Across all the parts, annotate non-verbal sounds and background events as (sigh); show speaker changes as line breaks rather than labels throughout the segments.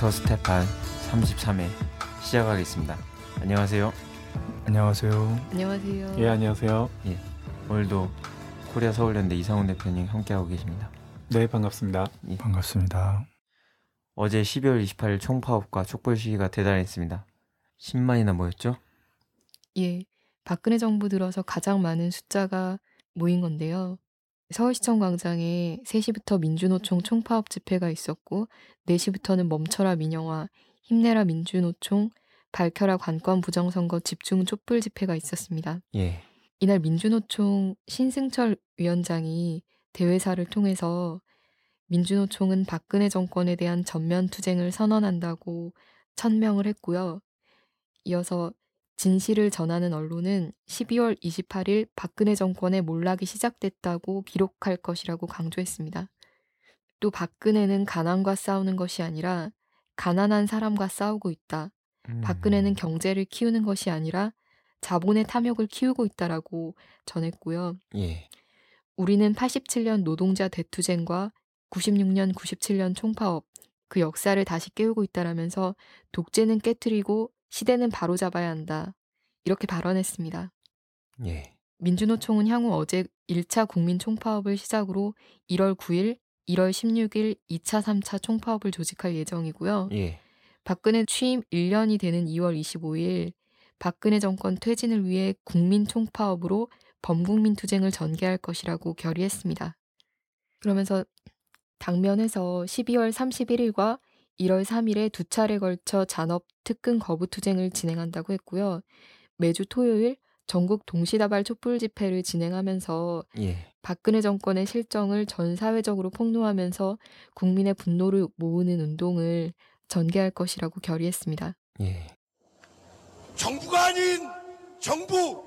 닥터 스테판 33회 시작하겠습니다. 안녕하세요.
안녕하세요.
안녕하세요.
예, 안녕하세요.
오늘도 코리아 서울연대 이상훈 대표님 함께하고 계십니다.
네, 반갑습니다.
예.
반갑습니다.
어제 12월 28일 총파업과 촛불 시위가 대단했습니다. 10만이나 모였죠?
예, 박근혜 정부 들어서 가장 많은 숫자가 모인 건데요. 서울시청 광장에 3시부터 민주노총 총파업 집회가 있었고 4시부터는 멈춰라 민영화, 힘내라 민주노총, 밝혀라 관권 부정선거 집중 촛불 집회가 있었습니다.
예.
이날 민주노총 신승철 위원장이 대회사를 통해서 민주노총은 박근혜 정권에 대한 전면 투쟁을 선언한다고 천명을 했고요. 이어서 진실을 전하는 언론은 12월 28일 박근혜 정권의 몰락이 시작됐다고 기록할 것이라고 강조했습니다. 또 박근혜는 가난과 싸우는 것이 아니라 가난한 사람과 싸우고 있다.
음,
박근혜는 경제를 키우는 것이 아니라 자본의 탐욕을 키우고 있다라고 전했고요.
예.
우리는 87년 노동자 대투쟁과 96년 97년 총파업 그 역사를 다시 깨우고 있다라면서 독재는 깨뜨리고 시대는 바로잡아야 한다. 이렇게 발언했습니다.
예.
민주노총은 향후 어제 1차 국민 총파업을 시작으로 1월 9일, 1월 16일 2차, 3차 총파업을 조직할 예정이고요.
예.
박근혜 취임 1년이 되는 2월 25일 박근혜 정권 퇴진을 위해 국민 총파업으로 범국민 투쟁을 전개할 것이라고 결의했습니다. 그러면서 당면에서 12월 31일과 1월 3일에 두 차례 걸쳐 잔업 특근 거부 투쟁을 진행한다고 했고요. 매주 토요일 전국 동시다발 촛불 집회를 진행하면서
예.
박근혜 정권의 실정을 전 사회적으로 폭로하면서 국민의 분노를 모으는 운동을 전개할 것이라고 결의했습니다.
예.
정부가 아닌 정부,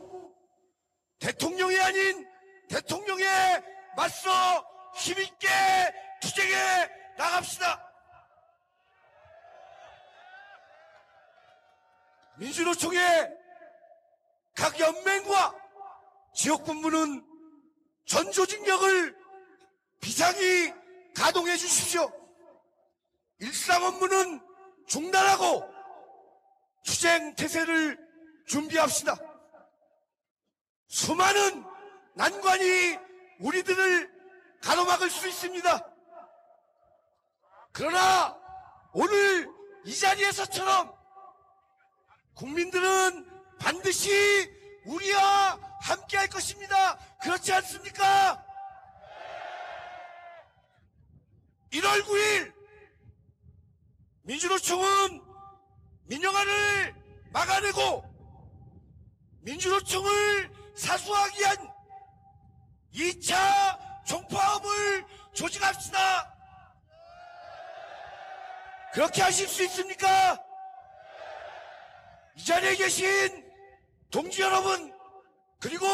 대통령이 아닌 대통령에 맞서 힘있게 투쟁해 나갑시다. 민주노총의 각 연맹과 지역본부는 전 조직력을 비상히 가동해 주십시오. 일상 업무는 중단하고 투쟁 태세를 준비합시다. 수많은 난관이 우리들을 가로막을 수 있습니다. 그러나 오늘 이 자리에서처럼 국민들은 반드시 우리와 함께 할 것입니다. 그렇지 않습니까? 1월 9일 민주노총은 민영화를 막아내고 민주노총을 사수하기 위한 2차 총파업을 조직합시다. 그렇게 하실 수 있습니까? 이 자리에 계신 동지 여러분, 그리고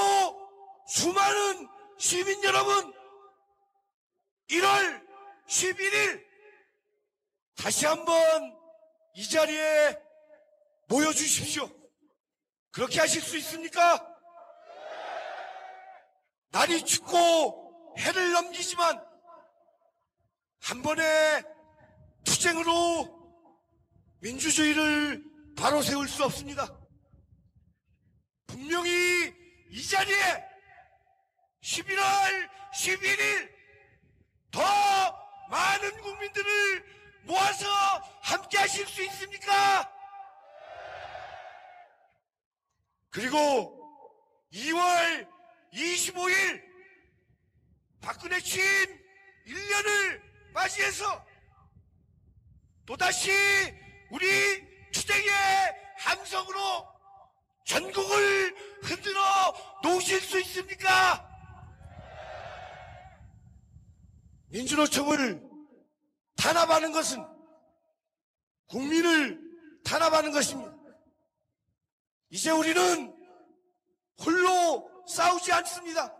수많은 시민 여러분, 1월 11일 다시 한번 이 자리에 모여주십시오. 그렇게 하실 수 있습니까? 날이 춥고 해를 넘기지만 한 번의 투쟁으로 민주주의를 바로 세울 수 없습니다. 분명히 이 자리에 11월 11일 더 많은 국민들을 모아서 함께 하실 수 있습니까? 그리고 2월 25일 박근혜 취임 1년을 맞이해서 또다시 우리 투쟁의 함성으로 전국을 흔들어 놓으실 수 있습니까? 민주노총을 탄압하는 것은 국민을 탄압하는 것입니다. 이제 우리는 홀로 싸우지 않습니다.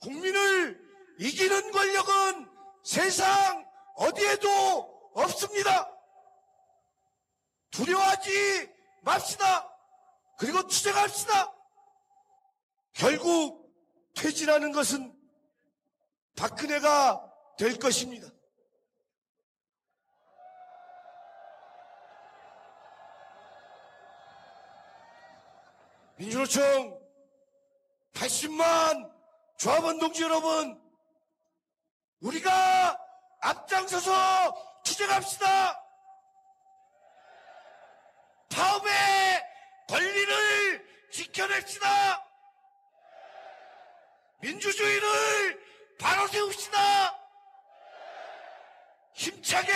국민을 이기는 권력은 세상 어디에도 없습니다. 두려워하지 맙시다. 그리고 투쟁합시다. 결국 퇴진하는 것은 박근혜가 될 것입니다. 민주노총 80만 조합원 동지 여러분, 우리가 앞장서서 투쟁합시다! 파업의 권리를 지켜냅시다. 민주주의를 바로 세웁시다. 힘차게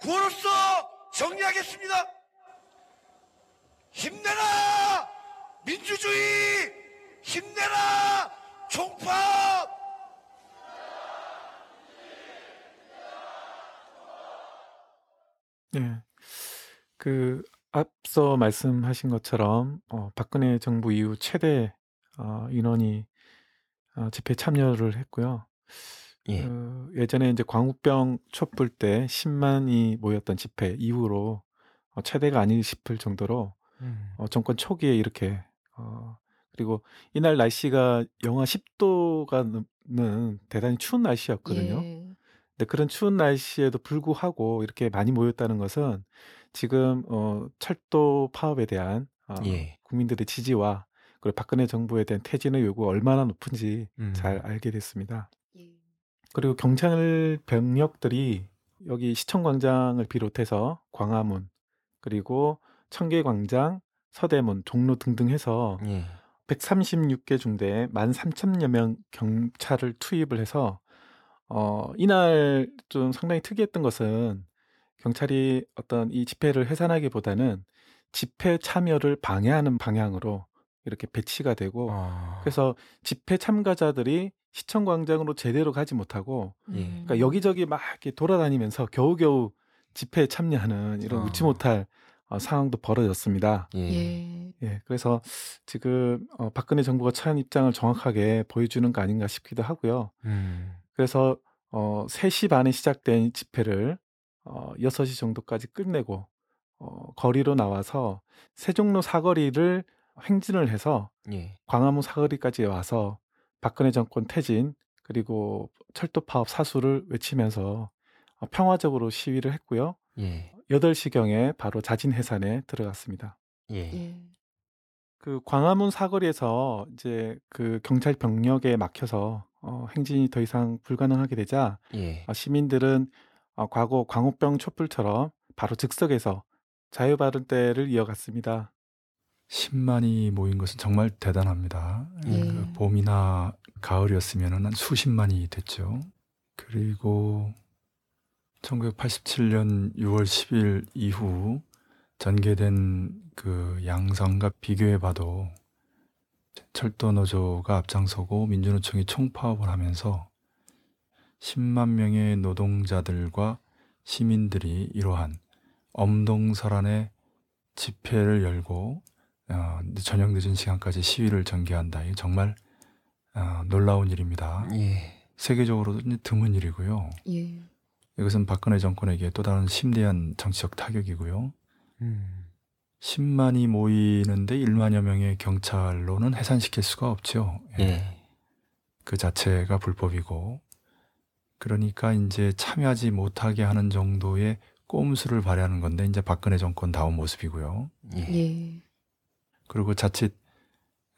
구호로서 정리하겠습니다. 힘내라 민주주의 힘내라 총파업
네. 그 앞서 말씀하신 것처럼 어, 박근혜 정부 이후 최대 어, 인원이 어, 집회 참여를 했고요.
예.
그 예전에 이제 광우병 촛불 때 10만이 모였던 집회 이후로 어, 최대가 아닐 싶을 정도로
음.
어, 정권 초기에 이렇게 어, 그리고 이날 날씨가 영하 10도가 넘는 대단히 추운 날씨였거든요.
예.
근데 그런 추운 날씨에도 불구하고 이렇게 많이 모였다는 것은 지금 어, 철도 파업에 대한 어,
예.
국민들의 지지와 그리고 박근혜 정부에 대한 퇴진의 요구가 얼마나 높은지
음.
잘 알게 됐습니다.
예.
그리고 경찰 병력들이 여기 시청광장을 비롯해서 광화문 그리고 청계광장, 서대문, 종로 등등 해서
예.
136개 중대에 13,000여 명 경찰을 투입을 해서 어, 이날 좀 상당히 특이했던 것은 경찰이 어떤 이 집회를 해산하기보다는 집회 참여를 방해하는 방향으로 이렇게 배치가 되고
어.
그래서 집회 참가자들이 시청 광장으로 제대로 가지 못하고
예.
음.
그러니까 여기저기 막 이렇게 돌아다니면서 겨우겨우 집회에 참여하는 이런
아.
웃지 못할 어, 상황도 벌어졌습니다.
예.
예.
예, 그래서 지금 어, 박근혜 정부가 처한 입장을 정확하게 보여주는 거 아닌가 싶기도 하고요.
음.
그래서 어, 3시 반에 시작된 집회를 어, 6시 정도까지 끝내고 어, 거리로 나와서 세종로 사거리를 행진을 해서
예.
광화문 사거리까지 와서 박근혜 정권 퇴진 그리고 철도 파업 사수를 외치면서 어, 평화적으로 시위를 했고요.
예.
8시경에 바로 자진 해산에 들어갔습니다.
예.
예.
그 광화문 사거리에서 이제 그 경찰 병력에 막혀서 어, 행진이 더 이상 불가능하게 되자
예.
어, 시민들은 어, 과거 광우병 촛불처럼 바로 즉석에서 자유발언대를 이어갔습니다. 10만이 모인 것은 정말 대단합니다.
예.
그 봄이나 가을이었으면 한 수십만이 됐죠. 그리고 1987년 6월 10일 이후 전개된 그 양상과 비교해 봐도 철도 노조가 앞장서고 민주노총이 총파업을 하면서 10만 명의 노동자들과 시민들이 이러한 엄동설안의 집회를 열고 어, 저녁 늦은 시간까지 시위를 전개한다. 이 정말 어, 놀라운 일입니다.
예.
세계적으로도 이제 드문 일이고요.
예.
이것은 박근혜 정권에게 또 다른 심대한 정치적 타격이고요.
음.
10만이 모이는데 1만여 명의 경찰로는 해산시킬 수가 없죠. 예.
예.
그 자체가 불법이고 그러니까 이제 참여하지 못하게 하는 정도의 꼼수를 발휘하는 건데 이제 박근혜 정권 다운 모습이고요.
예.
예.
그리고 자칫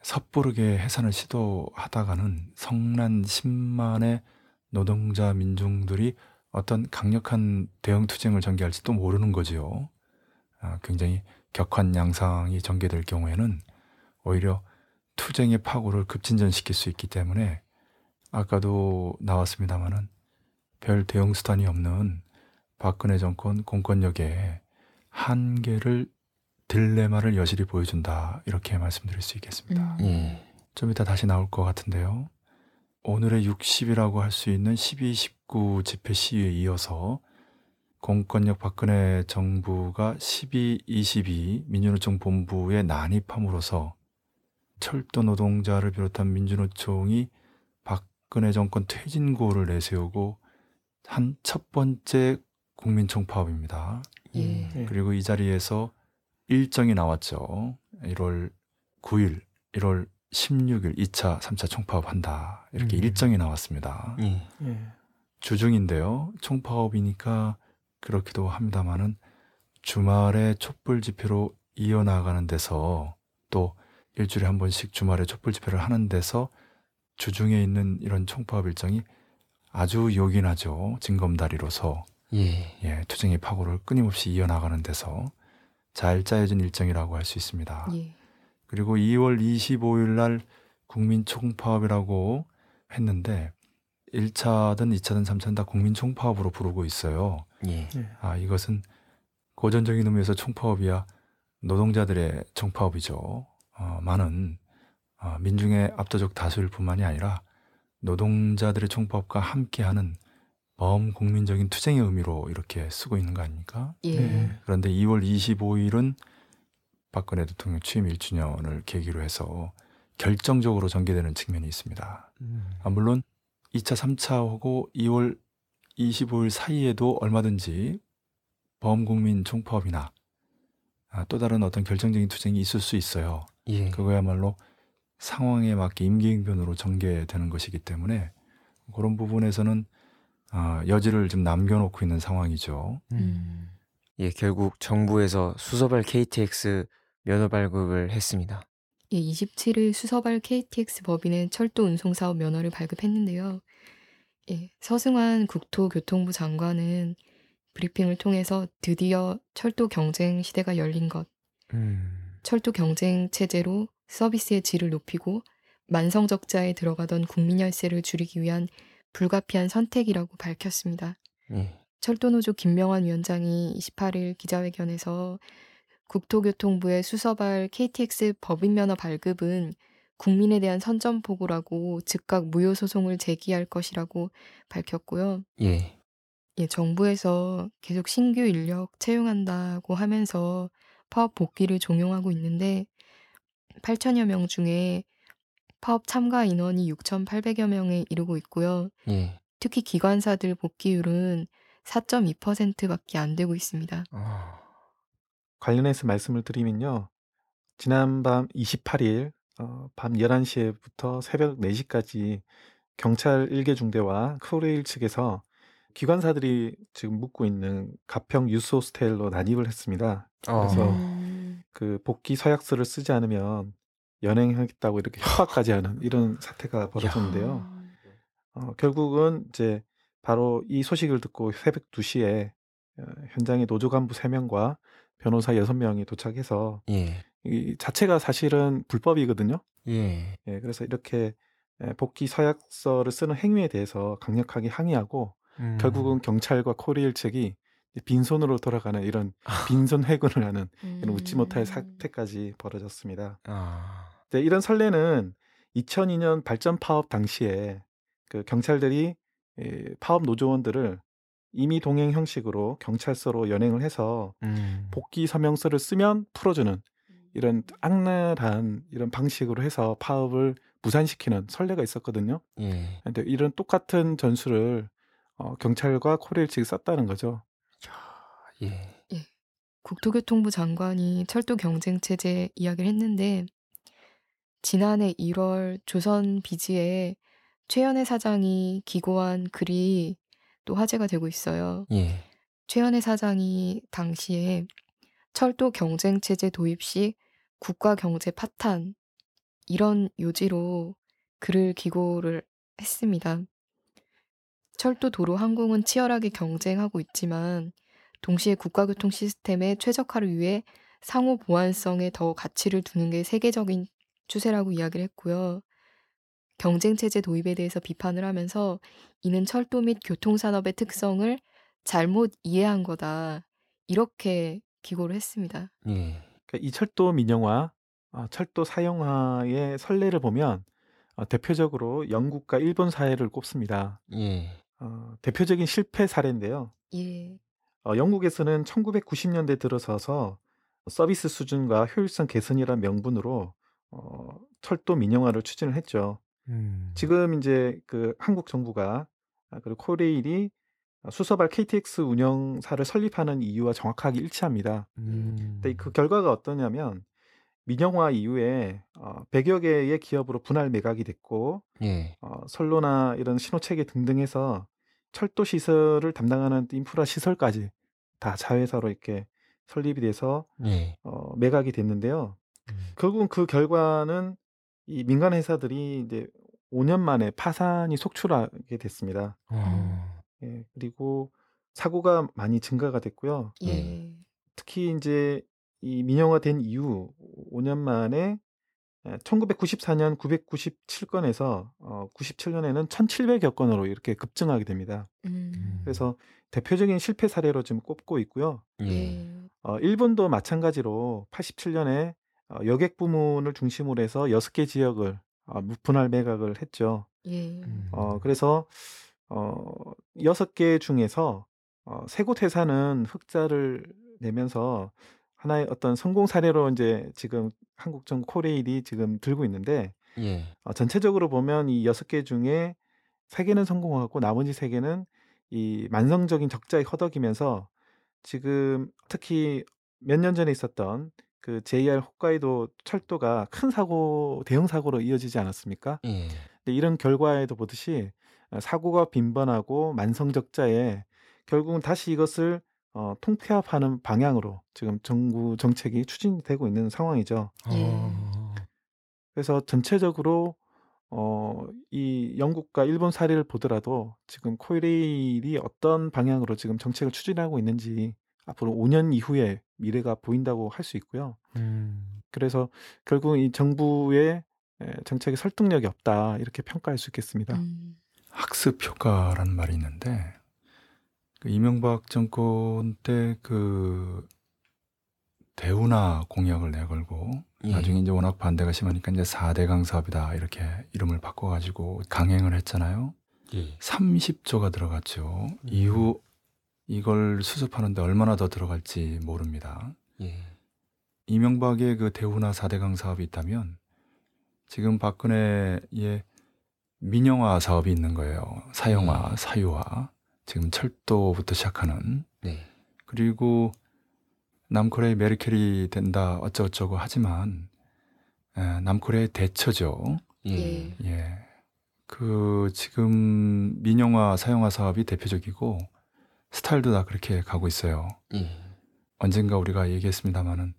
섣부르게 해산을 시도하다가는 성난 10만의 노동자 민중들이 어떤 강력한 대형 투쟁을 전개할지도 모르는 거지요. 아, 굉장히 격한 양상이 전개될 경우에는 오히려 투쟁의 파고를 급진전시킬 수 있기 때문에 아까도 나왔습니다마는 별 대형 수단이 없는 박근혜 정권 공권력의 한계를 딜레마를 여실히 보여준다 이렇게 말씀드릴 수 있겠습니다.
음.
예.
좀 이따 다시 나올 것 같은데요. 오늘의 60이라고 할 수 있는 12, 19 집회 시위에 이어서 공권력 박근혜 정부가 12, 22 민주노총 본부에 난입함으로써 철도 노동자를 비롯한 민주노총이 박근혜 정권 퇴진고를 내세우고 한 첫 번째 국민총파업입니다.
예.
예.
그리고 이 자리에서 일정이 나왔죠. 1월 9일, 1월 16일 2차, 3차 총파업 한다. 이렇게
음.
일정이 나왔습니다.
예.
주중인데요. 총파업이니까 그렇기도 합니다만은 주말에 촛불 집회로 이어나가는 데서 또 일주일에 한 번씩 주말에 촛불 집회를 하는 데서 주중에 있는 이런 총파업 일정이 아주 요긴하죠. 징검다리로서
예.
예, 투쟁의 파고를 끊임없이 이어나가는 데서 잘 짜여진 일정이라고 할 수 있습니다.
예.
그리고 2월 25일 날 국민 총파업이라고 했는데 1차든 2차든 3차든 다 국민 총파업으로 부르고 있어요.
예.
아, 이것은 고전적인 의미에서 총파업이야 노동자들의 총파업이죠. 어, 많은 어, 민중의 압도적 다수일 뿐만이 아니라 노동자들의 총파업과 함께하는 범국민적인 투쟁의 의미로 이렇게 쓰고 있는 거 아닙니까?
예.
네.
그런데 2월 25일은 박근혜 대통령 취임 1주년을 계기로 해서 결정적으로 전개되는 측면이 있습니다.
음.
아, 물론 2차, 3차하고 2월 25일 사이에도 얼마든지 범국민 총파업이나 아, 또 다른 어떤 결정적인 투쟁이 있을 수 있어요.
예.
그거야말로 상황에 맞게 임기응변으로 전개되는 것이기 때문에 그런 부분에서는 아, 여지를 좀 남겨놓고 있는 상황이죠.
음.
예, 결국 정부에서 수서발 KTX 면허 발급을 했습니다.
예, 27일 수서발 KTX 법인의 철도 운송 사업 면허를 발급했는데요. 예, 서승환 국토교통부 장관은 브리핑을 통해서 드디어 철도 경쟁 시대가 열린 것,
음.
철도 경쟁 체제로 서비스의 질을 높이고 만성적자에 들어가던 국민 열세를 줄이기 위한 불가피한 선택이라고 밝혔습니다.
예.
철도노조 김명환 위원장이 28일 기자회견에서 국토교통부의 수서발 KTX 법인 면허 발급은 국민에 대한 선전포고라고 즉각 무효 소송을 제기할 것이라고 밝혔고요.
예.
예, 정부에서 계속 신규 인력 채용한다고 하면서 파업 복귀를 종용하고 있는데 8천여 명 중에 파업 참가 인원이 6,800여 명에 이르고 있고요.
예.
특히 기관사들 복귀율은 4.2%밖에 안 되고 있습니다.
아.
관련해서 말씀을 드리면요. 지난밤 28일 어, 밤 11시부터 새벽 4시까지 경찰 1개 중대와 크레일 측에서 기관사들이 지금 묵고 있는 가평 유스 호스텔로 난입을 했습니다. 그래서
음,
그 복귀 서약서를 쓰지 않으면 연행하겠다고 이렇게 협박까지 하는 이런 (laughs) 사태가 벌어졌는데요.
아,
어, 결국은 이제 바로 이 소식을 듣고 새벽 2시에 어, 현장에 노조 간부 3명과 변호사 6명이 도착해서
예.
이 자체가 사실은 불법이거든요.
예.
예, 그래서 이렇게 예, 복귀 서약서를 쓰는 행위에 대해서 강력하게 항의하고
음.
결국은 경찰과 코리일 측이 빈손으로 돌아가는 이런 (laughs) 빈손 회군을 하는 이런 웃지 못할
음.
사태까지 벌어졌습니다.
아.
네, 이런 설레는 2002년 발전 파업 당시에 그 경찰들이 이 파업 노조원들을 임의 동행 형식으로 경찰서로 연행을 해서
음.
복귀 서명서를 쓰면 풀어주는 이런 악랄한 이런 방식으로 해서 파업을 무산시키는 선례가 있었거든요.
예.
근데 이런 똑같은 전술을 어, 경찰과 코레일 측이 썼다는 거죠.
예.
국토교통부 장관이 철도 경쟁 체제 이야기를 했는데 지난해 1월 조선 비지에 최연애 사장이 기고한 글이 또 화제가 되고 있어요.
예.
최연애 사장이 당시에 철도 경쟁 체제 도입 시 국가 경제 파탄 이런 요지로 글을 기고를 했습니다. 철도 도로 항공은 치열하게 경쟁하고 있지만 동시에 국가교통 시스템의 최적화를 위해 상호 보완성에 더 가치를 두는 게 세계적인 추세라고 이야기를 했고요. 경쟁 체제 도입에 대해서 비판을 하면서 이는 철도 및 교통산업의 특성을 잘못 이해한 거다. 이렇게 기고를 했습니다.
예.
그러니까 이 철도 민영화, 어, 철도 사용화의 선례를 보면 어, 대표적으로 영국과 일본 사례를 꼽습니다.
예.
어, 대표적인 실패 사례인데요.
예.
어, 영국에서는 1990년대 들어서서 서비스 수준과 효율성 개선이란 명분으로 어, 철도 민영화를 추진을 했죠.
음.
지금 이제 그 한국 정부가 아, 그리고 코레일이 수서발 KTX 운영사를 설립하는 이유와 정확하게 일치합니다.
음.
근데 그 결과가 어떠냐면 민영화 이후에 어, 100여 개의 기업으로 분할 매각이 됐고
예.
어, 선로나 이런 신호체계 등등해서 철도 시설을 담당하는 인프라 시설까지 다 자회사로 이렇게 설립이 돼서
예.
어, 매각이 됐는데요.
음.
결국은 그 결과는 이 민간 회사들이 이제 5년 만에 파산이 속출하게 됐습니다.
어.
예, 그리고 사고가 많이 증가가 됐고요.
예.
특히 이제 이 민영화된 이후 5년 만에 1994년 997건에서 어, 97년에는 1,700여 건으로 이렇게 급증하게 됩니다.
음.
그래서 대표적인 실패 사례로 지금 꼽고 있고요.
예.
예.
어, 일본도 마찬가지로 87년에 어, 여객 부문을 중심으로 해서 6개 지역을 어, 분할 매각을 했죠.
예.
음.
어, 그래서 어, 6개 중에서 어, 세곳 회사는 흑자를 내면서 하나의 어떤 성공 사례로 이제 지금 한국정 코레일이 지금 들고 있는데
예.
어, 전체적으로 보면 이 여섯 개 중에 세 개는 성공하고 나머지 세 개는 이 만성적인 적자에 허덕이면서 지금 특히 몇 년 전에 있었던 그 JR 홋카이도 철도가 큰 사고 대형 사고로 이어지지 않았습니까?
예.
근데 이런 결과에도 보듯이 어, 사고가 빈번하고 만성 적자에 결국은 다시 이것을 어, 통폐합하는 방향으로 지금 정부 정책이 추진되고 있는 상황이죠.
어.
그래서 전체적으로 어, 이 영국과 일본 사례를 보더라도 지금 코레일이 어떤 방향으로 지금 정책을 추진하고 있는지 앞으로 5년 이후의 미래가 보인다고 할 수 있고요.
음.
그래서 결국 이 정부의 에, 정책의 설득력이 없다 이렇게 평가할 수 있겠습니다.
음.
학습 효과라는 말이 있는데 그 이명박 정권 때 그 대운하 공약을 내걸고
예.
나중에 이제 워낙 반대가 심하니까 이제 4대강 사업이다 이렇게 이름을 바꿔가지고 강행을 했잖아요.
예.
30조가 들어갔죠. 이후 이걸 수습하는데 얼마나 더 들어갈지 모릅니다.
예.
이명박의 그 대우나 4대강 사업이 있다면 지금 박근혜의 민영화 사업이 있는 거예요. 사형화,
음.
사유화. 지금 철도부터 시작하는.
네.
그리고 남코리아의 메르켈이 된다 어쩌고저쩌고 하지만 에, 남코리아의 대처죠.
예.
예.
예. 그 지금 민영화, 사형화 사업이 대표적이고 스타일도 다 그렇게 가고 있어요.
예.
언젠가 우리가 얘기했습니다마는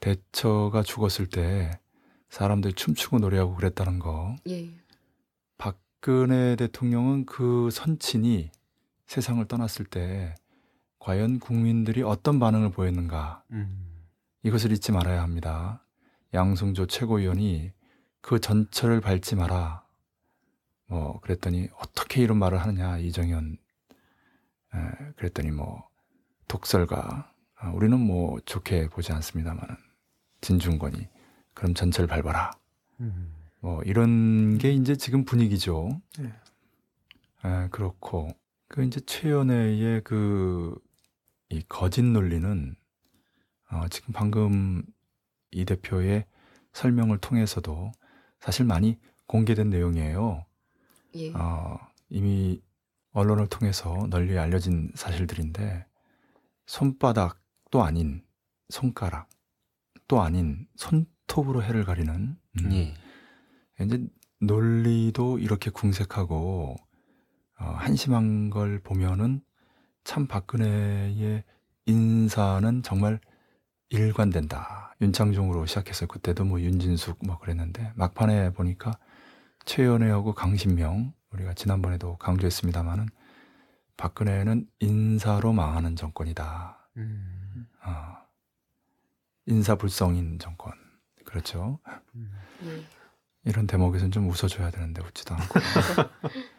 대처가 죽었을 때 사람들이 춤추고 노래하고 그랬다는 거.
예.
박근혜 대통령은 그 선친이 세상을 떠났을 때 과연 국민들이 어떤 반응을 보였는가
음.
이것을 잊지 말아야 합니다. 양승조 최고위원이 그 전철을 밟지 마라. 뭐 그랬더니 어떻게 이런 말을 하느냐 이정현. 에, 그랬더니 뭐 독설가. 아, 우리는 뭐 좋게 보지 않습니다만은 진중권이 그럼 전철 밟아라.
음.
뭐 이런 게 이제 지금 분위기죠.
네.
에, 그렇고 그 이제 최연애의 그 이 거짓 논리는 어, 지금 방금 이 대표의 설명을 통해서도 사실 많이 공개된 내용이에요.
예.
어, 이미 언론을 통해서 널리 알려진 사실들인데 손바닥도 아닌 손가락 또 아닌 손톱으로 해를 가리는 음,
예.
이제 논리도 이렇게 궁색하고 어, 한심한 걸 보면은 참 박근혜의 인사는 정말 일관된다. 윤창중으로 시작해서 그때도 뭐 윤진숙 뭐 그랬는데 막판에 보니까 최연애하고 강신명 우리가 지난번에도 강조했습니다마는 박근혜는 인사로 망하는 정권이다.
음.
어, 인사불성인 정권. 그렇죠.
음.
예.
이런 대목에서는 좀 웃어줘야 되는데 웃지도 않고. (laughs)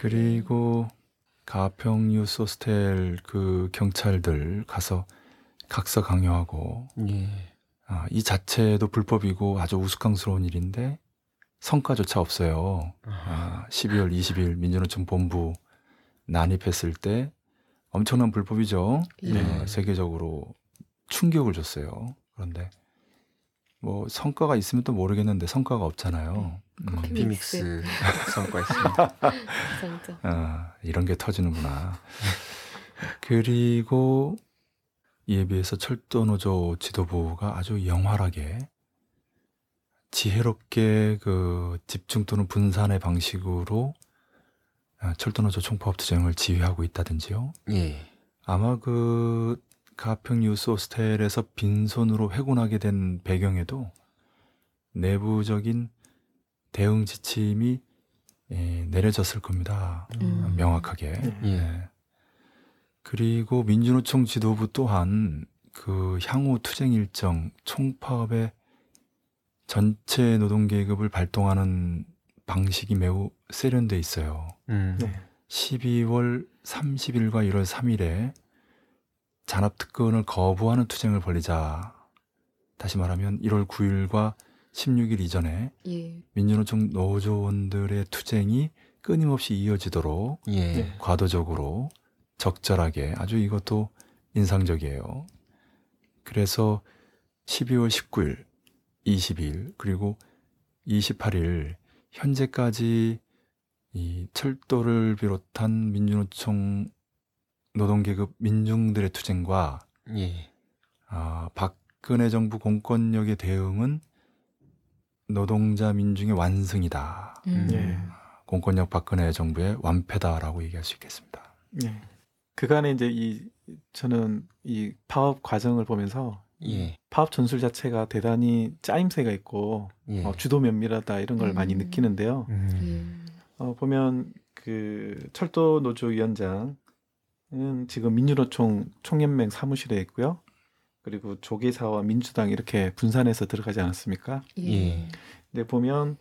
그리고 가평 호스텔 그 경찰들 가서 각서 강요하고
예.
아, 이 자체도 불법이고 아주 우스꽝스러운 일인데 성과조차 없어요. 아, 12월 20일 민주노총 본부 난입했을 때 엄청난 불법이죠.
예.
어, 세계적으로 충격을 줬어요. 그런데 뭐 성과가 있으면 또 모르겠는데 성과가 없잖아요. 음,
커피
비믹스 (laughs) 성과 있습니다.
진짜.
아, 이런 게 터지는구나. 그리고 이에 비해서 철도노조 지도부가 아주 영활하게 지혜롭게 그 집중 또는 분산의 방식으로 아, 철도노조 총파업 투쟁을 지휘하고 있다든지요.
예.
아마 그 가평 뉴스 호스텔에서 빈손으로 회군하게 된 배경에도 내부적인 대응 지침이 예, 내려졌을 겁니다.
음.
명확하게.
네.
예. 그리고 민주노총 지도부 또한 그 향후 투쟁 일정 총파업의 전체 노동 계급을 발동하는 방식이 매우 세련돼 있어요.
음.
네.
12월 30일과 1월 3일에 잔압 특권을 거부하는 투쟁을 벌리자. 다시 말하면 1월 9일과 16일 이전에
예.
민주노총 노조원들의 투쟁이 끊임없이 이어지도록
예.
네.
과도적으로 적절하게 아주 이것도 인상적이에요. 그래서 12월 19일, 20일 그리고 28일 현재까지 이 철도를 비롯한 민주노총 노동계급 민중들의 투쟁과
예.
아, 박근혜 정부 공권력의 대응은 노동자 민중의 완승이다.
음.
예.
공권력 박근혜 정부의 완패다라고 얘기할 수 있겠습니다.
예. 그간에 이제 이 저는 이 파업 과정을 보면서
예.
파업 전술 자체가 대단히 짜임새가 있고
예.
어, 주도 면밀하다 이런 걸 많이
음.
느끼는데요.
음.
예.
어, 보면 그 철도 노조 위원장 은 지금 민주노총 총연맹 사무실에 있고요. 그리고 조계사와 민주당 이렇게 분산해서 들어가지 않았습니까?
예.
근데 보면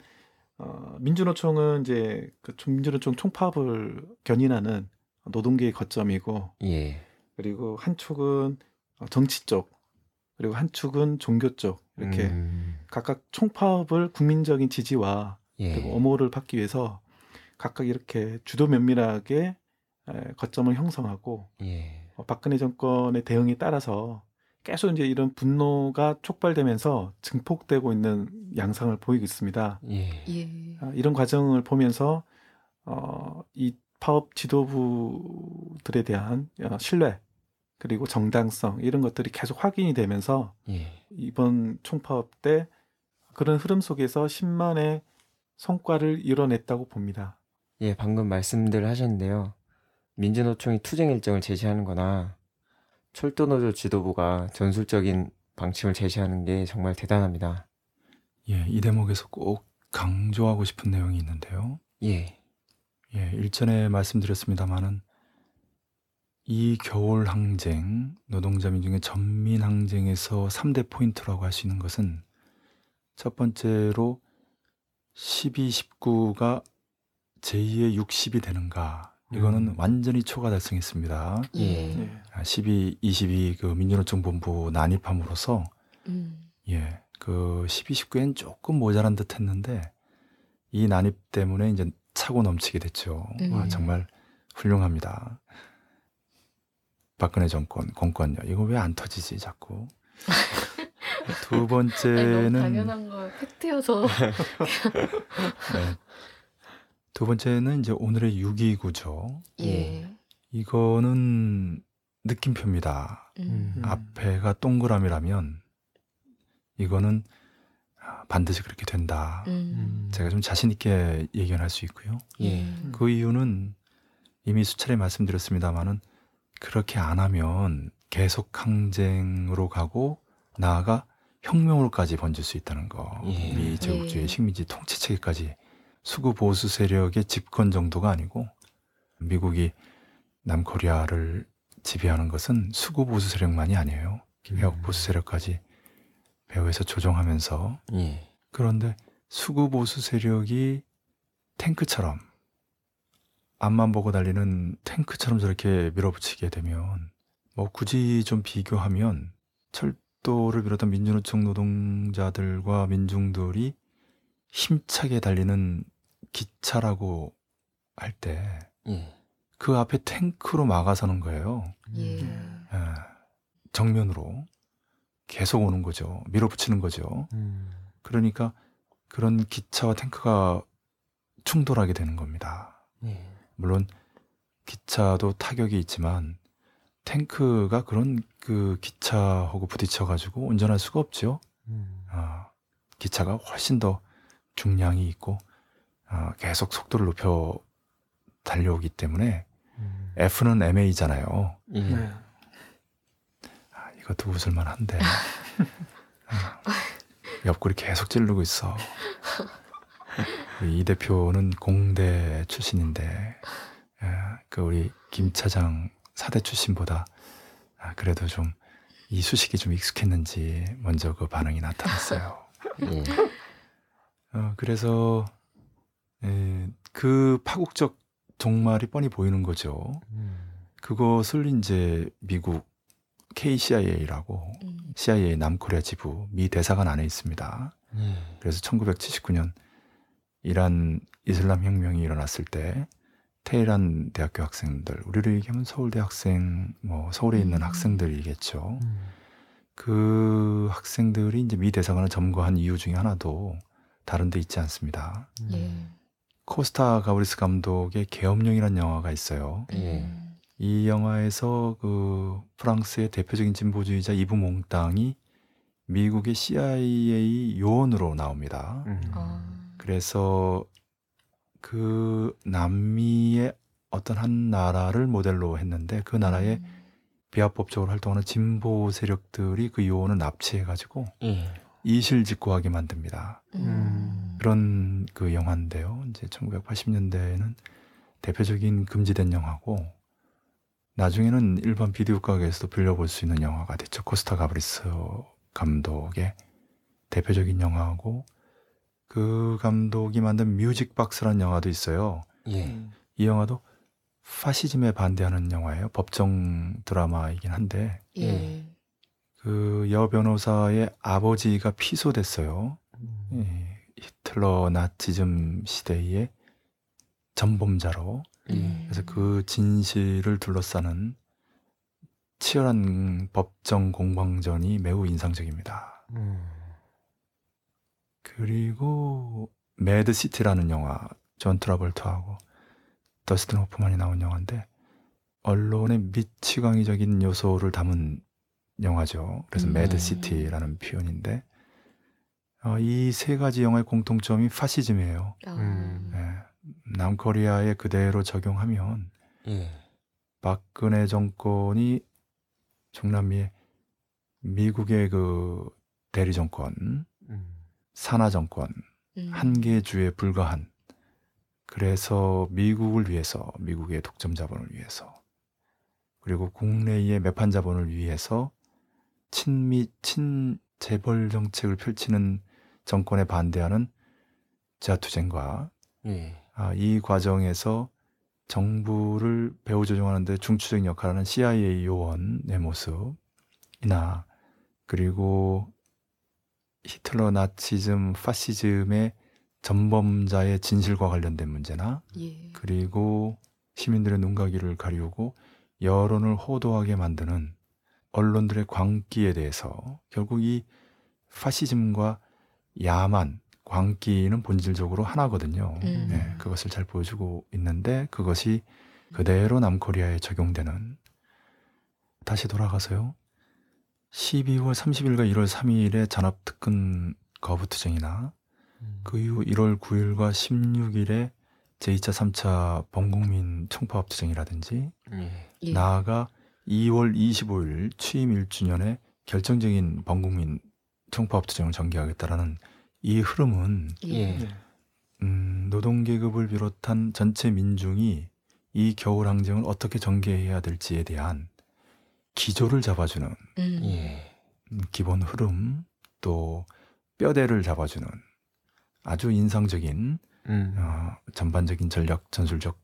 어, 민주노총은 이제 그 총- 민주노총 총파업을 견인하는 노동계의 거점이고
예.
그리고 한 축은 어, 정치 쪽 그리고 한 축은 종교 쪽 이렇게
음.
각각 총파업을 국민적인 지지와
예.
그리고 엄호를 받기 위해서 각각 이렇게 주도 면밀하게 에, 거점을 형성하고
예.
어, 박근혜 정권의 대응에 따라서 계속 이제 이런 분노가 촉발되면서 증폭되고 있는 양상을 보이고 있습니다.
예.
예.
아, 이런 과정을 보면서 어, 이 파업 지도부들에 대한 어, 신뢰 그리고 정당성 이런 것들이 계속 확인이 되면서
예.
이번 총파업 때 그런 흐름 속에서 10만의 성과를 이뤄냈다고 봅니다.
예, 방금 말씀들 하셨는데요. 민주노총이 투쟁 일정을 제시하는 거나 철도노조 지도부가 전술적인 방침을 제시하는 게 정말 대단합니다.
예, 이 대목에서 꼭 강조하고 싶은 내용이 있는데요.
예.
예, 일전에 말씀드렸습니다마는 이 겨울 항쟁, 노동자 민중의 전민 항쟁에서 3대 포인트라고 할 수 있는 것은 첫 번째로 12, 19가 제2의 60이 되는가. 이거는
음.
완전히 초과 달성했습니다.
예.
네.
아, 12, 22 그 민주노총 본부 난입함으로써
음.
예, 그 12, 19엔 조금 모자란 듯 했는데 이 난입 때문에 이제 차고 넘치게 됐죠. 와,
음.
정말 훌륭합니다. 박근혜 정권, 공권력. 이거 왜 안 터지지, 자꾸. (laughs) 두
아니, 너무
번째는
당연한 거 팩트여서. (laughs)
네. 두 번째는 이제 오늘의 6.29죠.
예.
이거는 느낌표입니다.
음.
음.
앞에가 동그라미라면 이거는 아, 반드시 그렇게 된다.
음.
제가 좀 자신 있게 예견할 수 있고요.
예.
음.
그 이유는 이미 수차례 말씀드렸습니다만은 그렇게 안 하면 계속 항쟁으로 가고 나아가 혁명으로까지 번질 수 있다는 거.
예.
미 제국주의
예.
식민지 통치 체계까지 수구 보수 세력의 집권 정도가 아니고 미국이 남코리아를 지배하는 것은 수구 보수 세력만이 아니에요. 개혁
음.
보수 세력까지 배후에서 조종하면서
예.
그런데 수구 보수 세력이 탱크처럼 앞만 보고 달리는 탱크처럼 저렇게 밀어붙이게 되면 뭐 굳이 좀 비교하면 철도를 비롯한 민주노총 노동자들과 민중들이 힘차게 달리는 기차라고 할때그
예.
앞에 탱크로 막아서는 거예요.
예.
음.
예, 정면으로 계속 오는 거죠. 밀어붙이는 거죠.
음.
그러니까 그런 기차와 탱크가 충돌하게 되는 겁니다.
예.
물론 기차도 타격이 있지만 탱크가 그런 그 기차하고 부딪혀 가지고 운전할 수가 없죠.
음.
아, 기차가 훨씬 더 중량이 있고 아, 계속 속도를 높여 달려오기 때문에
음.
F는 MA잖아요.
예.
네.
이것도 웃을만 한데 아, 옆구리 계속 찌르고 있어. 우리 이 대표는 공대 출신인데 예, 그 우리 김 차장 사대 출신보다 아, 그래도 좀 이 수식이 좀 익숙했는지 먼저 그 반응이 나타났어요.
예.
어, 그래서 에, 그 파국적 종말이 뻔히 보이는 거죠.
음.
그것을 이제 미국 KCIA라고
음.
CIA 남코리아 지부 미 대사관 안에 있습니다.
예.
그래서 1979년 이란 이슬람 혁명이 일어났을 때 테헤란 대학교 학생들, 우리를 얘기하면 서울대 학생, 뭐 서울에 있는
음.
학생들이겠죠.
음.
그 학생들이 이제 미 대사관을 점거한 이유 중에 하나도 다른 데 있지 않습니다.
예.
코스타 가브리스 감독의 계엄령이라는 영화가 있어요.
예.
음.
이 영화에서 그 프랑스의 대표적인 진보주의자 이브 몽땅이 미국의 CIA 요원으로 나옵니다.
음.
아.
그래서 그 남미의 어떤 한 나라를 모델로 했는데 그 나라의
음.
비합법적으로 활동하는 진보 세력들이 그 요원을 납치해가지고
예.
이실직고하게 만듭니다.
음.
그런 그 영화인데요. 이제 1980년대에는 대표적인 금지된 영화고 나중에는 일반 비디오 가게에서도 빌려볼 수 있는 영화가 됐죠. 코스타 가브리스 감독의 대표적인 영화고 그 감독이 만든 뮤직박스라는 영화도 있어요.
예.
음.
이 영화도 파시즘에 반대하는 영화예요. 법정 드라마이긴 한데
예.
그 여 변호사의 아버지가 피소됐어요.
음.
예, 히틀러 나치즘 시대의 전범자로
예.
그래서 그 진실을 둘러싸는 치열한 법정 공방전이 매우 인상적입니다.
음.
그리고 Mad City라는 영화 존 트라볼트하고 더스틴 호프만이 나온 영화인데 언론의 미치광이적인 요소를 담은 영화죠. 그래서
음.
Mad City라는 표현인데 어, 이 세 가지 영화의 공통점이 파시즘이에요.
아.
음.
예, 남코리아에 그대로 적용하면
예.
박근혜 정권이 중남미의 미국의 그 대리 정권,
음.
산하 정권,
음.
한 개의 주에 불과한 그래서 미국을 위해서 미국의 독점 자본을 위해서 그리고 국내의 매판 자본을 위해서 친미 친재벌 정책을 펼치는 정권에 반대하는 지하투쟁과
예.
아, 이 과정에서 정부를 배후 조종하는데 중추적인 역할을 하는 CIA 요원의 모습이나 그리고 히틀러 나치즘, 파시즘의 전범자의 진실과 관련된 문제나
예.
그리고 시민들의 눈가기를 가리우고 여론을 호도하게 만드는 언론들의 광기에 대해서 결국 이 파시즘과 야만, 광기는 본질적으로 하나거든요.
음.
네, 그것을 잘 보여주고 있는데 그것이 그대로 남코리아에 적용되는 다시 돌아가서요. 12월 30일과 1월 3일에 잔업특근 거부투쟁이나
음.
그 이후 1월 9일과 16일에 제2차, 3차 범국민 총파업 투쟁이라든지
예.
예.
나아가 2월 25일 취임 1주년에 결정적인 범국민 총파업 투쟁을 전개하겠다라는 이 흐름은
예.
네.
음, 노동계급을 비롯한 전체 민중이 이 겨울 항쟁을 어떻게 전개해야 될지에 대한 기조를 잡아주는
음.
예.
음, 기본 흐름 또 뼈대를 잡아주는 아주 인상적인
음.
어, 전반적인 전략 전술적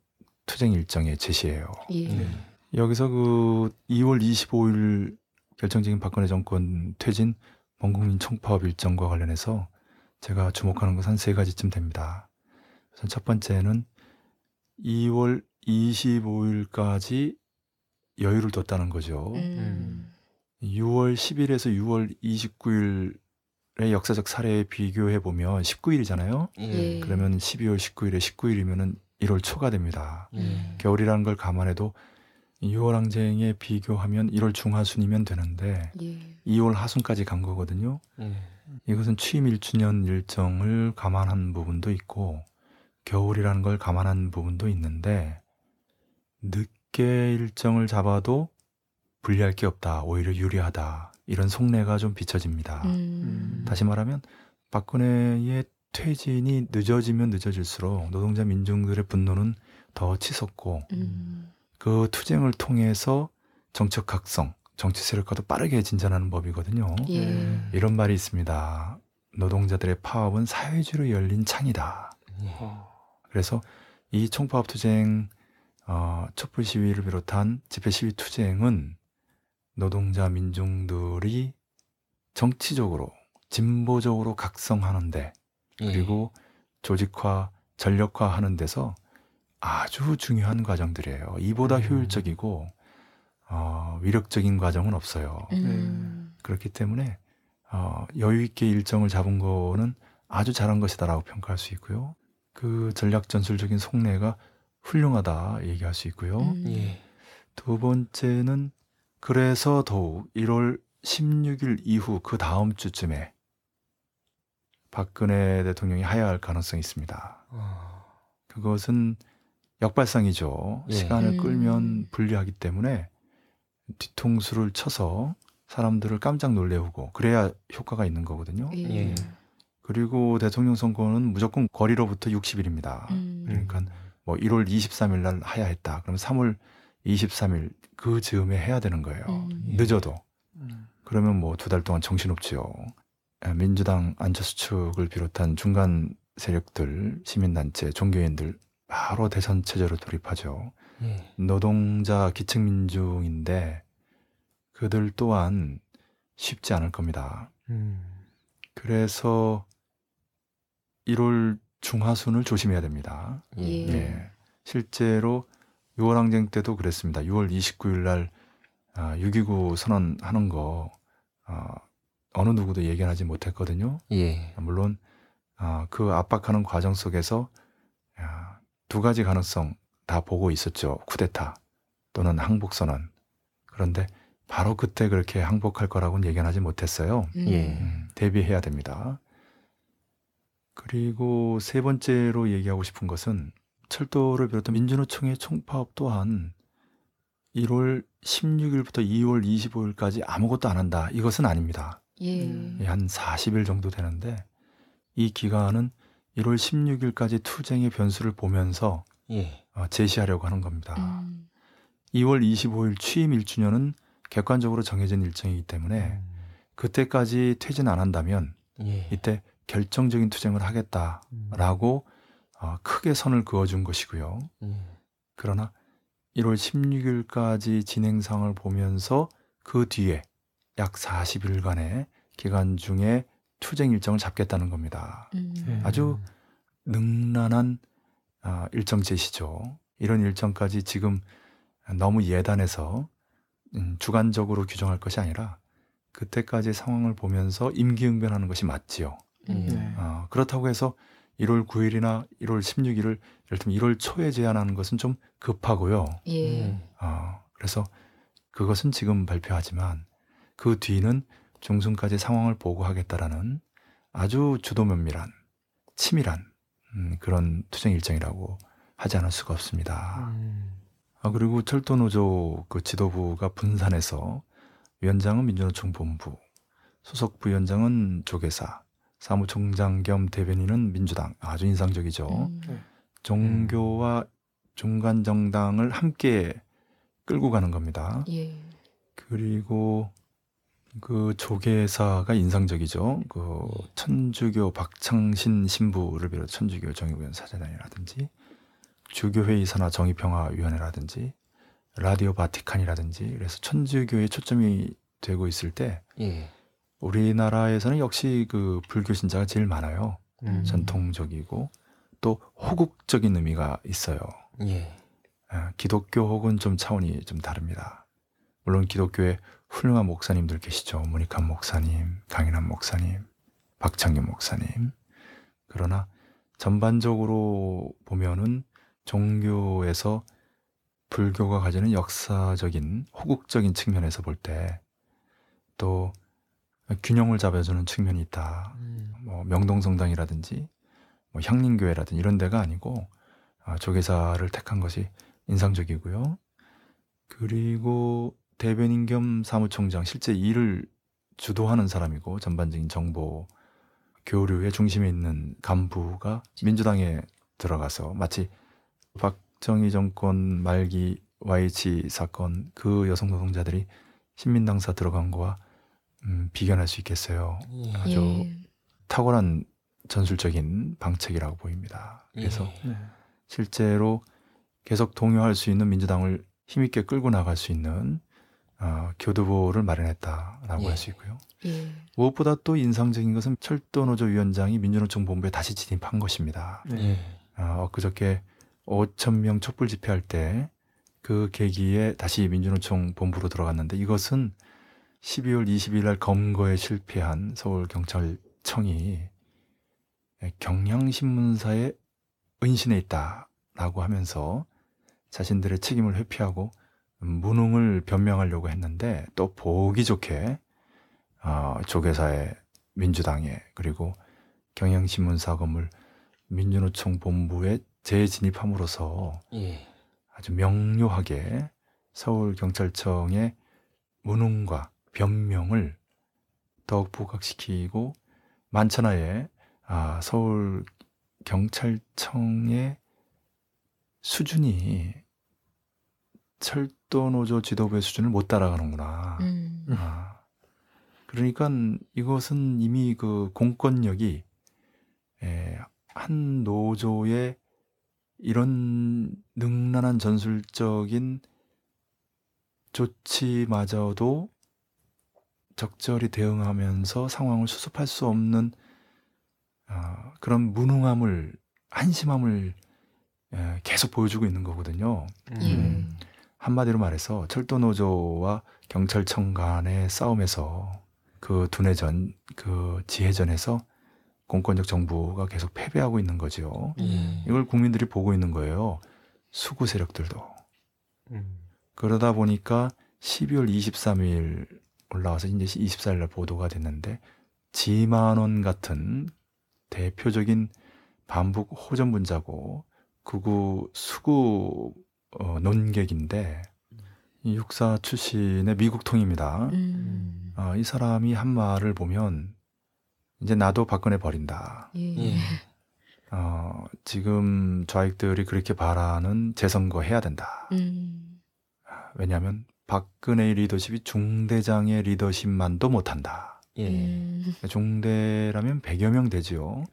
투쟁 일정의 제시예요.
예.
네.
여기서 그 2월 25일 결정적인 박근혜 정권 퇴진 범국민 총파업 일정과 관련해서 제가 주목하는 것은 한세 가지쯤 됩니다. 우선 첫 번째는 2월 25일까지 여유를 뒀다는 거죠.
음.
6월 10일에서 6월 29일의 역사적 사례에 비교해 보면 19일이잖아요.
예.
그러면 12월 19일에 19일이면은 1월 초가 됩니다.
음.
겨울이라는 걸 감안해도 6월 항쟁에 비교하면 1월 중하순이면 되는데
예.
2월 하순까지 간 거거든요.
예.
이것은 취임 1주년 일정을 감안한 부분도 있고 겨울이라는 걸 감안한 부분도 있는데 늦게 일정을 잡아도 불리할 게 없다. 오히려 유리하다. 이런 속내가 좀 비춰집니다.
음.
다시 말하면 박근혜의 퇴진이 늦어지면 늦어질수록 노동자 민중들의 분노는 더 치솟고
음.
그 투쟁을 통해서 정책 각성, 정치 세력과도 빠르게 진전하는 법이거든요.
예.
이런 말이 있습니다. 노동자들의 파업은 사회주의로 열린 창이다.
예.
그래서 이 총파업 투쟁, 어, 촛불 시위를 비롯한 집회 시위 투쟁은 노동자 민중들이 정치적으로 진보적으로 각성하는데
예.
그리고 조직화, 전력화하는 데서 아주 중요한 과정들이에요. 이보다
음.
효율적이고 어, 위력적인 과정은 없어요.
음.
그렇기 때문에 어, 여유 있게 일정을 잡은 거는 아주 잘한 것이다라고 평가할 수 있고요. 그 전략 전술적인 속내가 훌륭하다 얘기할 수 있고요.
음.
예.
두 번째는 그래서 더욱 1월 16일 이후 그 다음 주쯤에 박근혜 대통령이 하야할 가능성이 있습니다.
어.
그것은 역발상이죠.
예.
시간을
음.
끌면 불리하기 때문에 뒤통수를 쳐서 사람들을 깜짝 놀래우고 그래야 효과가 있는 거거든요.
예.
예.
그리고 대통령 선거는 무조건 거리로부터 60일입니다.
음.
그러니까 뭐 1월 23일 날 하야 했다. 그럼 3월 23일 그 즈음에 해야 되는 거예요.
음.
예.
늦어도.
음.
그러면 뭐 두 달 동안 정신없지요. 아, 민주당 안철수 측을 비롯한 중간 세력들, 시민단체, 종교인들 바로 대선 체제로 돌입하죠.
예.
노동자 기층 민중인데 그들 또한 쉽지 않을 겁니다.
음.
그래서 1월 중하순을 조심해야 됩니다.
예.
예. 실제로 6월 항쟁 때도 그랬습니다. 6월 29일 날 아, 6.29 선언하는 거 아, 어느 누구도 예견하지 못했거든요.
예.
물론 아, 그 압박하는 과정 속에서 야, 두 가지 가능성 다 보고 있었죠. 쿠데타 또는 항복 선언. 그런데 바로 그때 그렇게 항복할 거라고는 예견하지 못했어요.
음.
예.
음, 대비해야 됩니다. 그리고 세 번째로 얘기하고 싶은 것은 철도를 비롯한 민주노총의 총파업 또한 1월 16일부터 2월 25일까지 아무것도 안 한다. 이것은 아닙니다.
예.
음.
예, 한 40일 정도 되는데 이 기간은 1월 16일까지 투쟁의 변수를 보면서
예.
어, 제시하려고 하는 겁니다.
음.
2월 25일 취임 1주년은 객관적으로 정해진 일정이기 때문에 그때까지 퇴진 안 한다면
예.
이때 결정적인 투쟁을 하겠다라고 어, 크게 선을 그어준 것이고요.
예.
그러나 1월 16일까지 진행상을 보면서 그 뒤에 약 40일간의 기간 중에 투쟁 일정을 잡겠다는 겁니다.
음.
아주 능란한 아, 일정 제시죠. 이런 일정까지 지금 너무 예단해서 음, 주관적으로 규정할 것이 아니라 그때까지 상황을 보면서 임기응변하는 것이 맞지요.
음.
네.
어, 그렇다고 해서 1월 9일이나 1월 16일을 예를 들면 1월 초에 제한하는 것은 좀 급하고요.
예.
음.
어, 그래서 그것은 지금 발표하지만 그 뒤는 중순까지 상황을 보고하겠다라는 아주 주도 면밀한 치밀한 음, 그런 투쟁 일정이라고 하지 않을 수가 없습니다.
음.
아, 그리고 철도 노조 그 지도부가 분산해서 위원장은 민주노총 본부, 소속 부위원장은 조계사, 사무총장 겸 대변인은 민주당. 아주 인상적이죠.
음.
종교와 중간 정당을 함께 끌고 가는 겁니다.
예.
그리고 그 조계사가 인상적이죠. 그 천주교 박창신 신부를 비롯 천주교 정의구현 사재단이라든지 주교회의 산하 정의평화위원회라든지 라디오 바티칸이라든지 그래서 천주교에 초점이 되고 있을 때
예.
우리나라에서는 역시 그 불교 신자가 제일 많아요.
음.
전통적이고 또 호국적인 의미가 있어요.
예.
아, 기독교하고는 좀 차원이 좀 다릅니다. 물론 기독교에 훌륭한 목사님들 계시죠. 문익환 목사님, 강인한 목사님, 박창균 목사님. 그러나 전반적으로 보면은 종교에서 불교가 가지는 역사적인 호국적인 측면에서 볼 때 또 균형을 잡아주는 측면이 있다.
음.
뭐 명동성당이라든지 뭐 향림교회라든지 이런 데가 아니고 아, 조계사를 택한 것이 인상적이고요. 그리고 대변인 겸 사무총장 실제 일을 주도하는 사람이고 전반적인 정보 교류의 중심에 있는 간부가 민주당에 들어가서 마치 박정희 정권 말기 YH 사건 그 여성 노동자들이 신민당사 들어간 거와 음, 비견할 수 있겠어요.
예.
아주
예.
탁월한 전술적인 방책이라고 보입니다. 그래서
예.
네.
실제로 계속 동요할 수 있는 민주당을 힘있게 끌고 나갈 수 있는 어, 교두보를 마련했다라고
예.
할수 있고요.
예.
무엇보다 또 인상적인 것은 철도노조 위원장이 민주노총 본부에 다시 진입한 것입니다.
네.
예.
어, 그저께 5천 명 촛불 집회할 때 그 계기에 다시 민주노총 본부로 들어갔는데 이것은 12월 20일 날 검거에 실패한 서울 경찰청이 경향신문사에 은신해 있다라고 하면서 자신들의 책임을 회피하고 무능을 변명하려고 했는데 또 보기 좋게 어, 조계사의 민주당에 그리고 경향신문사 건물 민주노총 본부에 재진입함으로써
예.
아주 명료하게 서울경찰청의 무능과 변명을 더욱 부각시키고 만천하에 아, 서울경찰청의 수준이 철도 노조 지도부의 수준을 못 따라가는구나.
음.
아, 그러니까 이것은 이미 그 공권력이 에, 한 노조의 이런 능란한 전술적인 조치마저도 적절히 대응하면서 상황을 수습할 수 없는 아, 그런 무능함을 한심함을 에, 계속 보여주고 있는 거거든요.
예.
음. 한마디로 말해서 철도노조와 경찰청 간의 싸움에서 그 두뇌전, 그 지혜전에서 공권력 정부가 계속 패배하고 있는 거죠.
예.
이걸 국민들이 보고 있는 거예요. 수구 세력들도.
음.
그러다 보니까 12월 23일 올라와서 이제 24일 날 보도가 됐는데 지만원 같은 대표적인 반북 호전분자고 극우 수구 어, 논객인데 이 육사 출신의 미국통입니다.
음.
어, 이 사람이 한 말을 보면 이제 나도 박근혜 버린다.
예.
예.
어, 지금 좌익들이 그렇게 바라는 재선거 해야 된다.
음.
왜냐하면 박근혜 리더십이 중대장의 리더십만도 못한다.
예.
음.
중대라면 100여 명 되지요.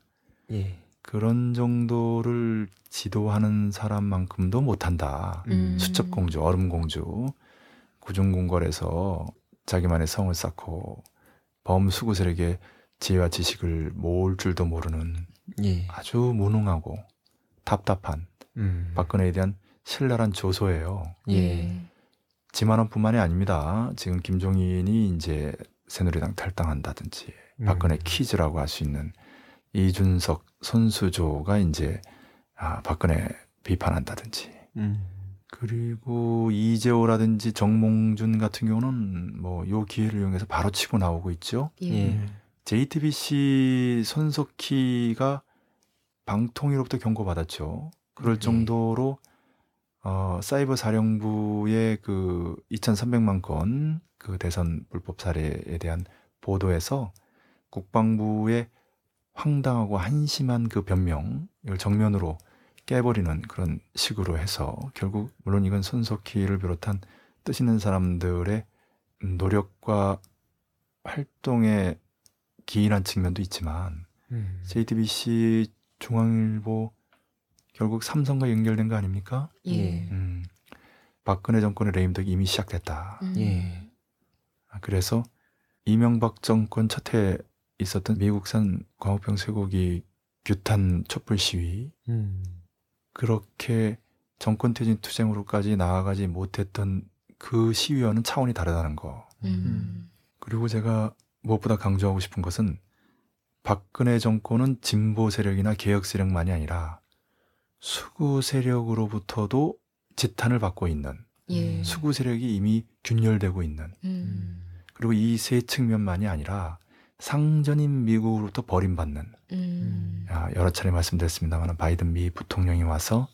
예.
그런 정도를 지도하는 사람만큼도 못한다.
음.
수첩공주, 얼음공주, 구중궁궐에서 자기만의 성을 쌓고 범수구 세력의 지혜와 지식을 모을 줄도 모르는
예.
아주 무능하고 답답한
음.
박근혜에 대한 신랄한 조소예요.
예.
지만원뿐만이 아닙니다. 지금 김종인이 이제 새누리당 탈당한다든지
음.
박근혜 키즈라고 할 수 있는 이준석 손수조가 이제 아, 박근혜 비판한다든지
음.
그리고 이재호라든지 정몽준 같은 경우는 뭐 요 기회를 이용해서 바로 치고 나오고 있죠.
예.
예.
JTBC 손석희가 방통위로부터 경고받았죠. 그럴
네.
정도로 어, 사이버 사령부의 그 2,300만 건 그 대선 불법 사례에 대한 보도에서 국방부의 황당하고 한심한 그 변명 이걸 정면으로 깨버리는 그런 식으로 해서 결국 물론 이건 손석희를 비롯한 뜻 있는 사람들의 노력과 활동에 기인한 측면도 있지만
음.
JTBC 중앙일보 결국 삼성과 연결된 거 아닙니까?
예.
음, 박근혜 정권의 레임덕이 이미 시작됐다.
음.
예.
아, 그래서 이명박 정권 첫 해에 있었던 미국산 광우병 쇠고기 규탄 촛불 시위
음.
그렇게 정권 퇴진 투쟁으로까지 나아가지 못했던 그 시위와는 차원이 다르다는 거.
음.
그리고 제가 무엇보다 강조하고 싶은 것은 박근혜 정권은 진보 세력이나 개혁 세력만이 아니라 수구 세력으로부터도 지탄을 받고 있는
예.
수구 세력이 이미 균열되고 있는
음.
음.
그리고 이 세 측면만이 아니라 상전인 미국으로부터 버림받는
음.
아, 여러 차례 말씀드렸습니다만 바이든 미 부통령이 와서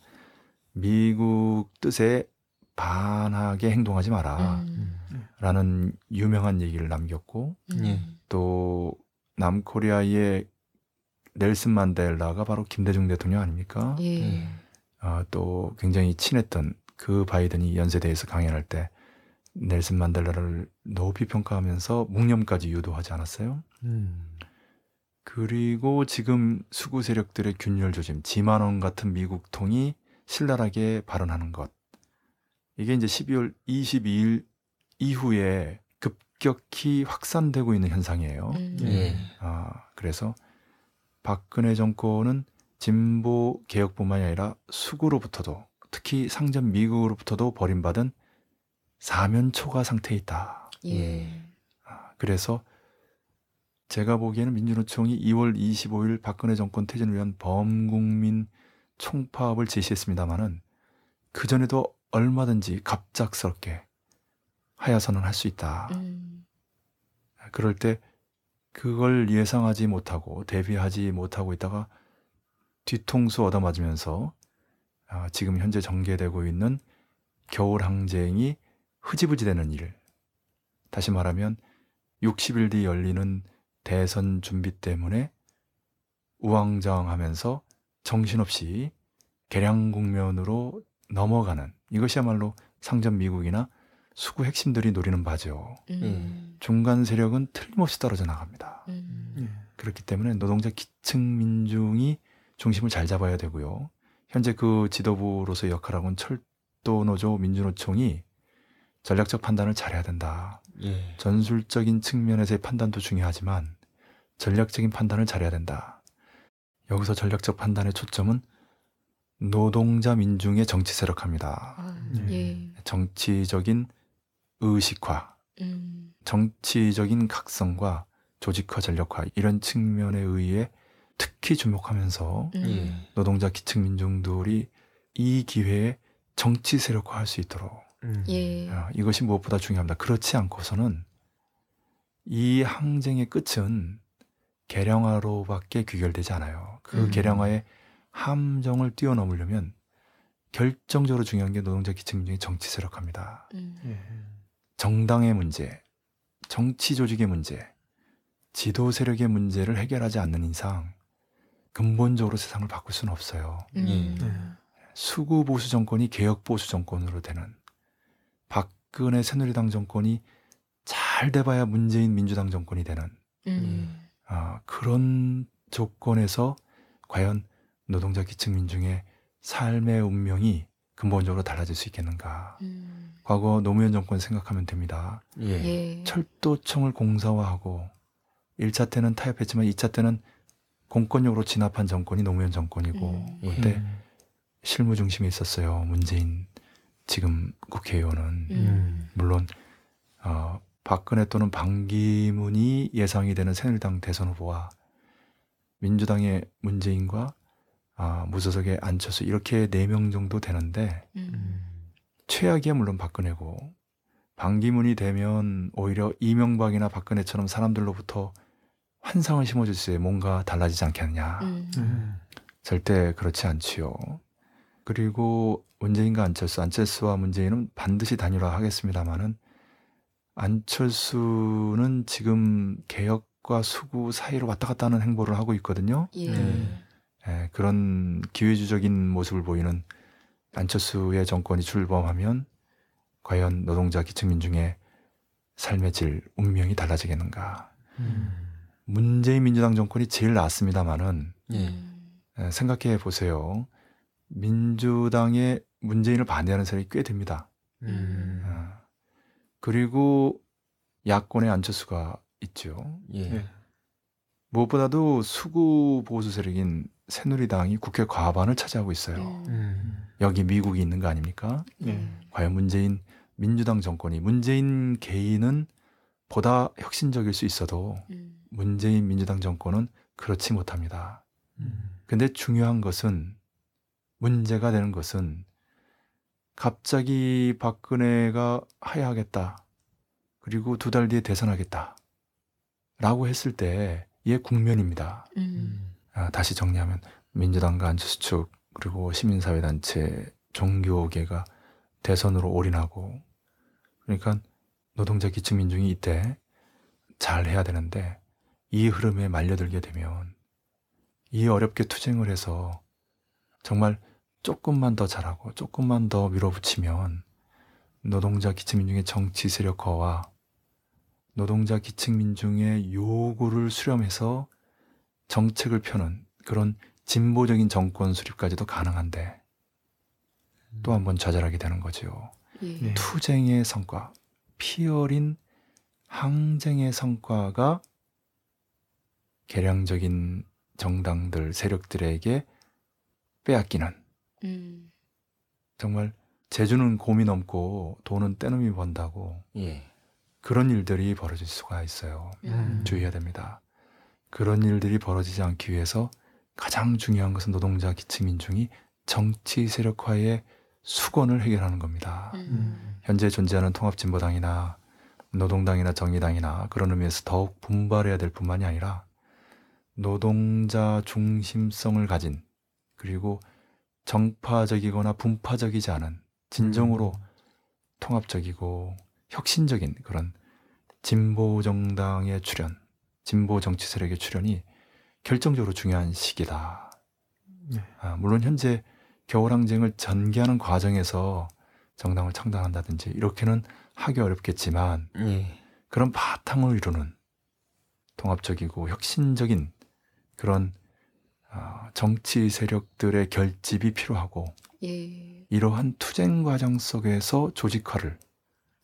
미국 뜻에 반하게 행동하지 마라.
음.
라는 유명한 얘기를 남겼고
음.
예.
또 남코리아의 넬슨 만델라가 바로 김대중 대통령 아닙니까?
예.
예.
아, 또 굉장히 친했던 그 바이든이 연세대에서 강연할 때 넬슨 만델라를 높이 평가하면서 묵념까지 유도하지 않았어요?
음.
그리고 지금 수구 세력들의 균열 조짐, 지만원 같은 미국통이 신랄하게 발언하는 것. 이게 이제 12월 22일 이후에 급격히 확산되고 있는 현상이에요.
음.
예.
아, 그래서 박근혜 정권은 진보 개혁뿐만이 아니라 수구로부터도 특히 상전 미국으로부터도 버림받은 사면초가 상태에 있다.
예.
아, 그래서 제가 보기에는 민주노총이 2월 25일 박근혜 정권 퇴진을 위한 범국민 총파업을 제시했습니다마는 그 전에도 얼마든지 갑작스럽게 하야선언 할수 있다.
음.
그럴 때 그걸 예상하지 못하고 대비하지 못하고 있다가 뒤통수 얻어맞으면서 아, 지금 현재 전개되고 있는 겨울 항쟁이 흐지부지 되는 일. 다시 말하면 60일 뒤 열리는 대선 준비 때문에 우왕좌왕하면서 정신없이 개량 국면으로 넘어가는 이것이야말로 상전 미국이나 수구 핵심들이 노리는 바죠.
음.
중간 세력은 틀림없이 떨어져 나갑니다.
음.
예.
그렇기 때문에 노동자 기층 민중이 중심을 잘 잡아야 되고요. 현재 그 지도부로서 역할하고 있는 철도 노조 민주노총이 전략적 판단을 잘해야 된다.
예.
전술적인 측면에서의 판단도 중요하지만 전략적인 판단을 잘해야 된다. 여기서 전략적 판단의 초점은 노동자 민중의 정치 세력화입니다.
아,
예.
예.
정치적인 의식화,
음.
정치적인 각성과 조직화 전력화 이런 측면에 의해 특히 주목하면서
음.
예.
노동자 기층 민중들이 이 기회에 정치 세력화할 수 있도록
음.
예.
아, 이것이 무엇보다 중요합니다. 그렇지 않고서는 이 항쟁의 끝은 개량화로밖에 귀결되지 않아요. 그
음.
개량화의 함정을 뛰어넘으려면 결정적으로 중요한 게 노동자 기층 민중의 정치 세력화입니다.
음.
예.
정당의 문제, 정치 조직의 문제, 지도 세력의 문제를 해결하지 않는 이상 근본적으로 세상을 바꿀 수는 없어요.
음.
수구 보수 정권이 개혁 보수 정권으로 되는 박근혜 새누리당 정권이 잘 돼봐야 문재인 민주당 정권이 되는
음.
아, 그런 조건에서 과연 노동자 기층 민중의 삶의 운명이 근본적으로 달라질 수 있겠는가?
음.
과거 노무현 정권 생각하면 됩니다.
예.
예.
철도청을 공사화하고 1차 때는 타협했지만 2차 때는 공권력으로 진압한 정권이 노무현 정권이고
음.
예.
그때 실무 중심에 있었어요. 문재인 지금 국회의원은
음.
물론 어, 박근혜 또는 반기문이 예상이 되는 새누리당 대선 후보와 민주당의 문재인과 아, 무소속의 안철수 이렇게 네 명 정도 되는데
음.
최악이야 물론 박근혜고 반기문이 되면 오히려 이명박이나 박근혜처럼 사람들로부터 환상을 심어줄 수 있어요. 뭔가 달라지지 않겠느냐.
음.
음.
절대 그렇지 않지요. 그리고 문재인과 안철수, 안철수와 문재인은 반드시 단일화하겠습니다만은 안철수는 지금 개혁과 수구 사이로 왔다 갔다 하는 행보를 하고 있거든요.
예.
음.
예, 그런 기회주적인 모습을 보이는 안철수의 정권이 출범하면 과연 노동자 기층민중의 삶의 질, 운명이 달라지겠는가.
음.
문재인 민주당 정권이 제일 낫습니다만은
예.
음.
예, 생각해 보세요. 민주당의 문재인을 반대하는 세력이 꽤 됩니다.
음.
아, 그리고 야권의 안철수가 있죠.
예.
예.
무엇보다도 수구 보수 세력인 새누리당이 국회 과반을 차지하고 있어요.
음.
여기 미국이 있는 거 아닙니까?
예.
과연 문재인 민주당 정권이 문재인 개인은 보다 혁신적일 수 있어도
음.
문재인 민주당 정권은 그렇지 못합니다.
음.
근데 중요한 것은 문제가 되는 것은 갑자기 박근혜가 하야하겠다. 그리고 두 달 뒤에 대선하겠다. 라고 했을 때의 국면입니다.
음.
아, 다시 정리하면 민주당과 안철수 측 그리고 시민사회단체 종교계가 대선으로 올인하고 그러니까 노동자 기층 민중이 이때 잘 해야 되는데 이 흐름에 말려들게 되면 이 어렵게 투쟁을 해서 정말 조금만 더 잘하고 조금만 더 밀어붙이면 노동자 기층민중의 정치 세력화와 노동자 기층민중의 요구를 수렴해서 정책을 펴는 그런 진보적인 정권 수립까지도 가능한데 또 한 번 좌절하게 되는 거지요.
예.
네.
투쟁의 성과, 피 어린 항쟁의 성과가 개량적인 정당들, 세력들에게 빼앗기는
음.
정말 재주는 곰이 넘고 돈은 떼놈이 번다고
예.
그런 일들이 벌어질 수가 있어요.
음.
주의해야 됩니다. 그런 일들이 벌어지지 않기 위해서 가장 중요한 것은 노동자 기층민중이 정치 세력화의 수건을 해결하는 겁니다.
음.
현재 존재하는 통합진보당이나 노동당이나 정의당이나 그런 의미에서 더욱 분발해야 될 뿐만이 아니라 노동자 중심성을 가진 그리고 정파적이거나 분파적이지 않은 진정으로 통합적이고 혁신적인 그런 진보 정당의 출현, 진보 정치 세력의 출현이 결정적으로 중요한 시기다.
네.
아, 물론 현재 겨울항쟁을 전개하는 과정에서 정당을 창당한다든지 이렇게는 하기 어렵겠지만
예.
그런 바탕을 이루는 통합적이고 혁신적인 그런 아, 정치 세력들의 결집이 필요하고
예.
이러한 투쟁 과정 속에서 조직화를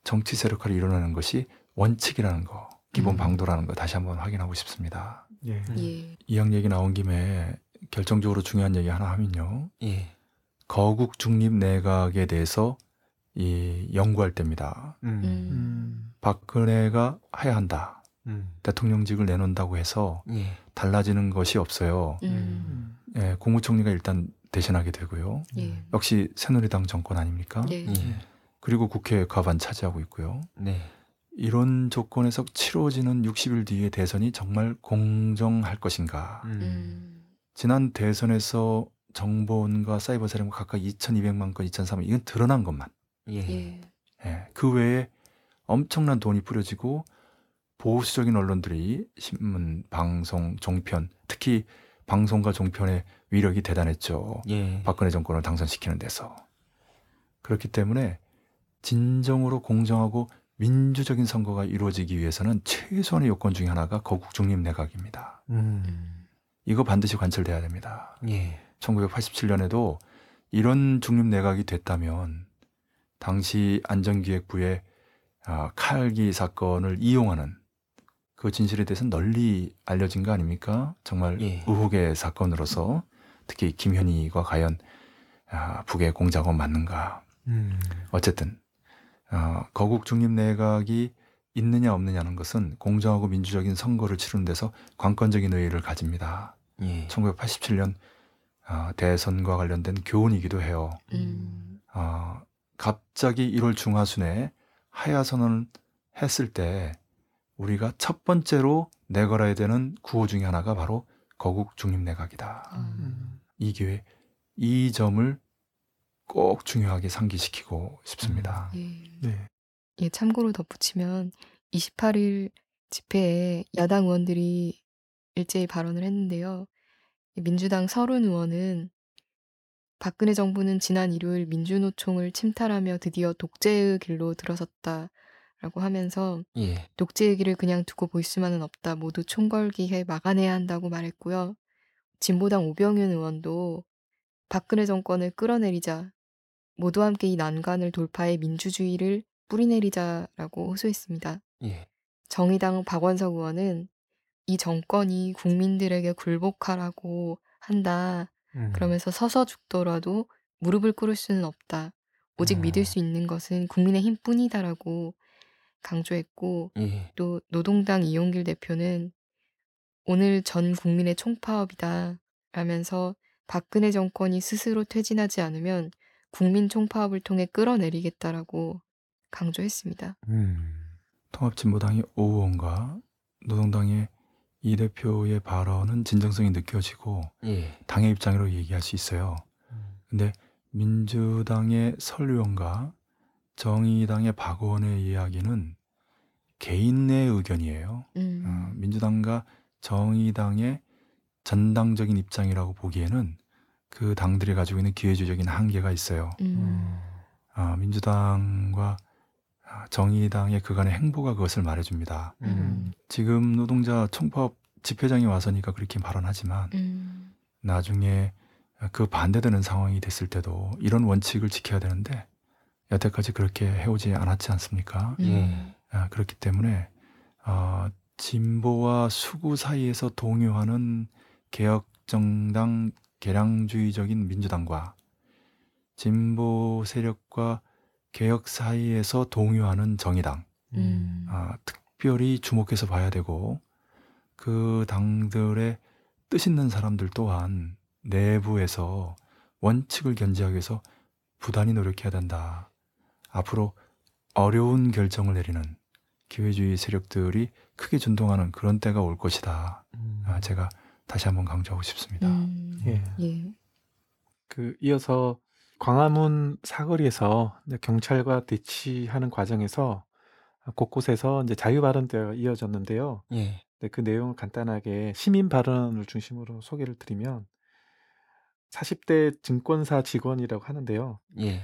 정치 세력화를 이뤄내는 것이 원칙이라는 거, 기본
음.
방도라는 거 다시 한번 확인하고 싶습니다.
예.
예.
이양 얘기 나온 김에 결정적으로 중요한 얘기 하나 하면요.
예.
거국 중립 내각에 대해서 이 연구할 때입니다.
음.
음.
박근혜가 해야 한다.
음.
대통령직을 내놓는다고 해서
예.
달라지는 것이 없어요.
음.
예, 국무총리가 일단 대신하게 되고요.
예.
역시 새누리당 정권 아닙니까?
예.
예.
그리고 국회 과반 차지하고 있고요.
네.
이런 조건에서 치러지는 60일 뒤의 대선이 정말 공정할 것인가?
음.
음.
지난 대선에서 정보원과 사이버 사령부 각각 2,200만 건, 2,300만 이건 드러난 것만.
예.
예.
예, 그 외에 엄청난 돈이 뿌려지고 보수적인 언론들이 신문, 방송, 종편, 특히 방송과 종편의 위력이 대단했죠.
예.
박근혜 정권을 당선시키는 데서. 그렇기 때문에 진정으로 공정하고 민주적인 선거가 이루어지기 위해서는 최소한의 요건 중에 하나가 거국 중립 내각입니다.
음.
이거 반드시 관철돼야 됩니다.
예.
1987년에도 이런 중립 내각이 됐다면 당시 안전기획부의 아, 칼기 사건을 이용하는 그 진실에 대해서 널리 알려진 거 아닙니까? 정말
예.
의혹의 사건으로서 특히 김현희가 과연 아, 북의 공작원 맞는가?
음.
어쨌든 어, 거국 중립 내각이 있느냐 없느냐는 것은 공정하고 민주적인 선거를 치르는 데서 관건적인 의의를 가집니다.
예.
1987년 어, 대선과 관련된 교훈이기도 해요.
음.
어, 갑자기 1월 중하순에 하야 선언을 했을 때 우리가 첫 번째로 내걸어야 되는 구호 중에 하나가 바로 거국 중립 내각이다.
음.
이 기회 이 점을 꼭 중요하게 상기시키고 싶습니다.
예.
네.
예, 참고로 덧붙이면 28일 집회에 야당 의원들이 일제히 발언을 했는데요. 민주당 서른 의원은 박근혜 정부는 지난 일요일 민주노총을 침탈하며 드디어 독재의 길로 들어섰다 라고 하면서
예.
독재의 길을 그냥 두고 볼 수만은 없다. 모두 총궐기해 막아내야 한다고 말했고요. 진보당 오병윤 의원도 박근혜 정권을 끌어내리자 모두 함께 이 난관을 돌파해 민주주의를 뿌리내리자라고 호소했습니다.
예.
정의당 박원석 의원은 이 정권이 국민들에게 굴복하라고 한다.
음.
그러면서 서서 죽더라도 무릎을 꿇을 수는 없다. 오직
음.
믿을 수 있는 것은 국민의 힘뿐이다라고 강조했고
예.
또 노동당 이용길 대표는 오늘 전 국민의 총파업이다 라면서 박근혜 정권이 스스로 퇴진하지 않으면 국민 총파업을 통해 끌어내리겠다라고 강조했습니다.
음.
통합진보당의 오 의원과 노동당의 이 대표의 발언은 진정성이 느껴지고
예.
당의 입장으로 얘기할 수 있어요. 근데 민주당의 설 의원과 정의당의 박 의원의 이야기는 개인 의 의견이에요.
음.
어, 민주당과 정의당의 전당적인 입장이라고 보기에는 그 당들이 가지고 있는 기회주의적인 한계가 있어요.
음.
아, 민주당과 아, 정의당의 그간의 행보가 그것을 말해줍니다.
음.
지금 노동자 총파업 집회장이 와서니까 그렇게 발언하지만
음.
나중에 그 반대되는 상황이 됐을 때도 이런 원칙을 지켜야 되는데 여태까지 그렇게 해오지 않았지 않습니까?
음.
아, 그렇기 때문에 어, 진보와 수구 사이에서 동요하는 개혁 정당 개량주의적인 민주당과 진보 세력과 개혁 사이에서 동요하는 정의당
음.
아, 특별히 주목해서 봐야 되고 그 당들의 뜻 있는 사람들 또한 내부에서 원칙을 견지하기 위해서 부단히 노력해야 된다. 앞으로 어려운 결정을 내리는 기회주의 세력들이 크게 준동하는 그런 때가 올 것이다. 아, 제가 다시 한번 강조하고 싶습니다.
음.
예.
예.
그 이어서 광화문 사거리에서 경찰과 대치하는 과정에서 곳곳에서 이제 자유 발언대가 이어졌는데요.
예.
네, 그 내용을 간단하게 시민 발언을 중심으로 소개를 드리면 40대 증권사 직원이라고 하는데요.
예.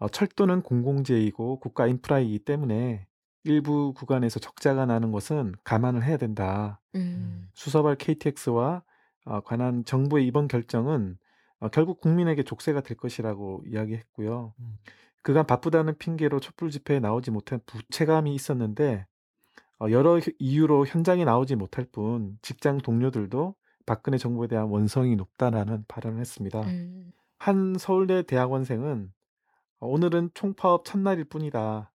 어, 철도는 공공재이고 국가 인프라이기 때문에 일부 구간에서 적자가 나는 것은 감안을 해야 된다.
음.
수서발 KTX와 어, 관한 정부의 이번 결정은 어, 결국 국민에게 족쇄가 될 것이라고 이야기했고요.
음.
그간 바쁘다는 핑계로 촛불 집회에 나오지 못한 부채감이 있었는데 어, 여러 히- 이유로 현장에 나오지 못할 뿐 직장 동료들도 박근혜 정부에 대한 원성이 높다라는 발언을 했습니다.
음.
한 서울대 대학원생은 어, 오늘은 총파업 첫날일 뿐이다.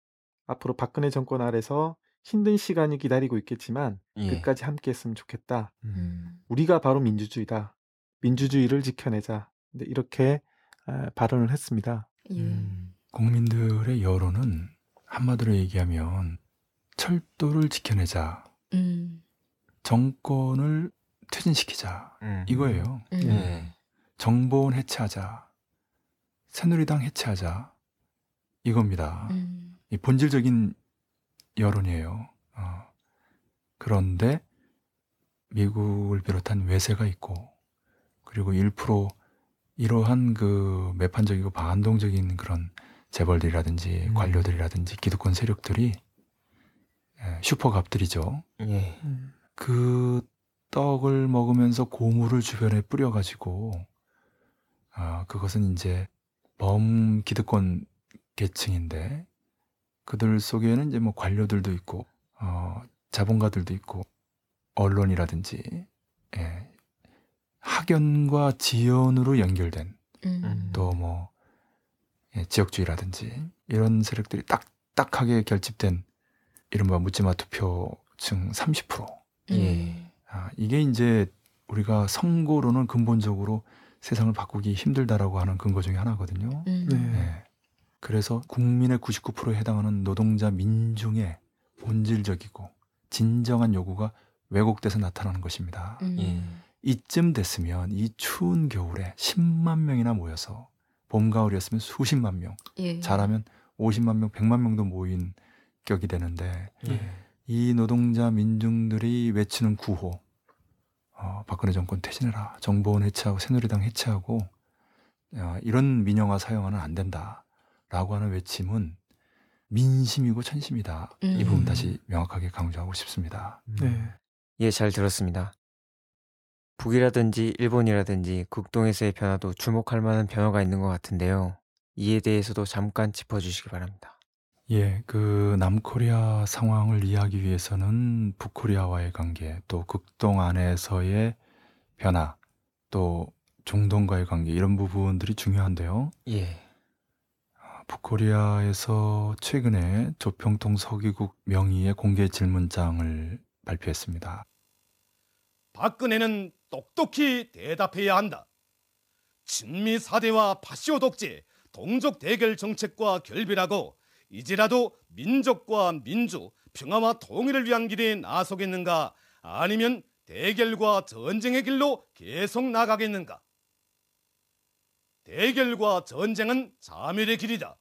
앞으로 박근혜 정권 아래서 힘든 시간이 기다리고 있겠지만
예.
끝까지 함께했으면 좋겠다.
음.
우리가 바로 민주주의다. 민주주의를 지켜내자. 네, 이렇게 아, 발언을 했습니다.
예.
음.
국민들의 여론은 한마디로 얘기하면 철도를 지켜내자,
음.
정권을 퇴진시키자
음.
이거예요.
음.
예.
정보원 해체하자, 새누리당 해체하자 이겁니다.
음.
이 본질적인 여론이에요. 어. 그런데 미국을 비롯한 외세가 있고 그리고 1% 이러한 그 매판적이고 반동적인 그런 재벌들이라든지
음.
관료들이라든지 기득권 세력들이 예, 슈퍼갑들이죠.
예.
그 떡을 먹으면서 고물을 주변에 뿌려가지고 아 그것은 이제 범 기득권 계층인데 그들 속에는 이제 뭐 관료들도 있고 어 자본가들도 있고 언론이라든지 예, 학연과 지연으로 연결된
음.
또뭐 예, 지역주의라든지 이런 세력들이 딱딱하게 결집된 이른바 묻지마 투표층 30%
예.
아, 이게 이제 우리가 선거로는 근본적으로 세상을 바꾸기 힘들다라고 하는 근거 중에 하나거든요.
음.
네.
예. 그래서 국민의 99%에 해당하는 노동자 민중의 본질적이고 진정한 요구가 왜곡돼서 나타나는 것입니다.
음.
예.
이쯤 됐으면 이 추운 겨울에 10만 명이나 모여서 봄 가을이었으면 수십만 명,
예.
잘하면 50만 명, 100만 명도 모인 격이 되는데
예.
이 노동자 민중들이 외치는 구호, 어, 박근혜 정권 퇴진해라, 정보원 해체하고 새누리당 해체하고 어, 이런 민영화 사용하는 안 된다 라고 하는 외침은 민심이고 천심이다. 이
음.
부분 다시 명확하게 강조하고 싶습니다.
네.
예, 잘 들었습니다. 북이라든지 일본이라든지 국동에서의 변화도 주목할 만한 변화가 있는 것 같은데요. 이에 대해서도 잠깐 짚어주시기 바랍니다.
예, 그 남코리아 상황을 이해하기 위해서는 북코리아와의 관계, 또 극동 안에서의 변화, 또 중동과의 관계 이런 부분들이 중요한데요.
예.
아, 북코리아에서 최근에 조평통 서기국 명의의 공개 질문장을 발표했습니다.
박근혜는 똑똑히 대답해야 한다. 친미 사대와 파시오 독재, 동족 대결 정책과 결별하고 이제라도 민족과 민주, 평화와 통일을 위한 길에 나서겠는가 아니면 대결과 전쟁의 길로 계속 나가겠는가? 대결과 전쟁은 자멸의 길이다.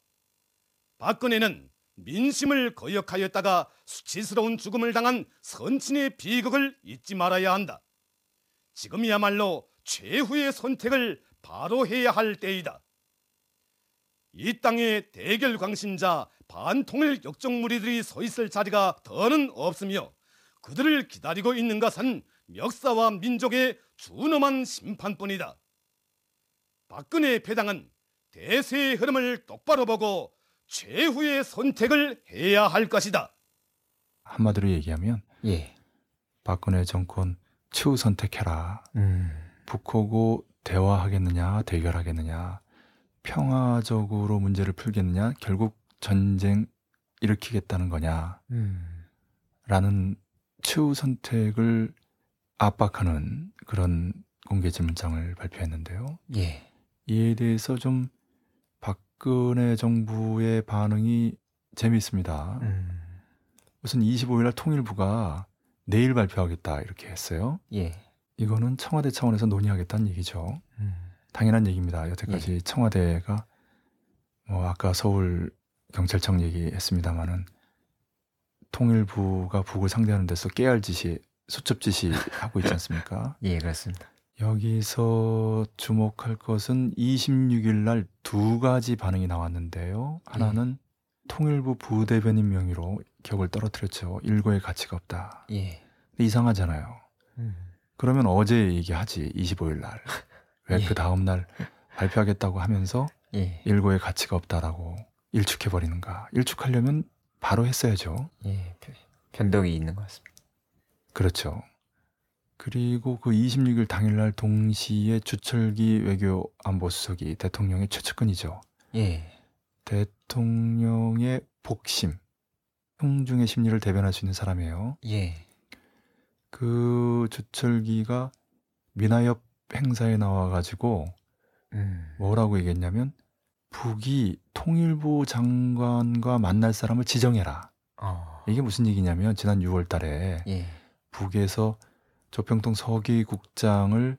박근혜는 민심을 거역하였다가 수치스러운 죽음을 당한 선친의 비극을 잊지 말아야 한다. 지금이야말로 최후의 선택을 바로 해야 할 때이다. 이 땅에 대결 광신자 반통일 역적 무리들이 서 있을 자리가 더는 없으며 그들을 기다리고 있는 것은 역사와 민족의 준엄한 심판뿐이다. 박근혜 패당은 대세의 흐름을 똑바로 보고 최후의 선택을 해야 할 것이다.
한마디로 얘기하면
예.
박근혜 정권 최후 선택해라.
음.
북하고 대화하겠느냐, 대결하겠느냐, 평화적으로 문제를 풀겠느냐, 결국 전쟁 일으키겠다는 거냐,
음.
라는 최후 선택을 압박하는 그런 공개 질문장을 발표했는데요.
예.
이에 대해서 좀 박근혜 정부의 반응이 재미있습니다.
음.
우선 25일 날 통일부가 내일 발표하겠다 이렇게 했어요.
예.
이거는 청와대 차원에서 논의하겠다는 얘기죠.
음.
당연한 얘기입니다. 여태까지 청와대가 뭐 아까 서울 경찰청 얘기했습니다마는 통일부가 북을 상대하는 데서 깨알짓이 수첩짓이 하고 있지 않습니까? (laughs)
예, 그렇습니다.
여기서 주목할 것은 26일 날 두 가지 반응이 나왔는데요. 하나는 통일부 부대변인 명의로 격을 떨어뜨렸죠. 일고의 가치가 없다.
예.
근데 이상하잖아요.
음.
그러면 어제 얘기하지 25일 날. 왜
예.
그 다음 날 발표하겠다고 하면서
예.
일고의 가치가 없다라고 일축해 버리는가? 일축하려면 바로 했어야죠.
예. 변- 변덕이 있는 것 같습니다.
그렇죠. 그리고 그 26일 당일날 동시에 주철기 외교 안보수석이 대통령의 최측근이죠.
예.
대통령의 복심, 형중의 심리를 대변할 수 있는 사람이에요.
예.
그 주철기가 미나협 행사에 나와가지고
음.
뭐라고 얘기했냐면 북이 통일부 장관과 만날 사람을 지정해라.
어.
이게 무슨 얘기냐면 지난 6월 달에
예.
북에서 조평통 서기국장을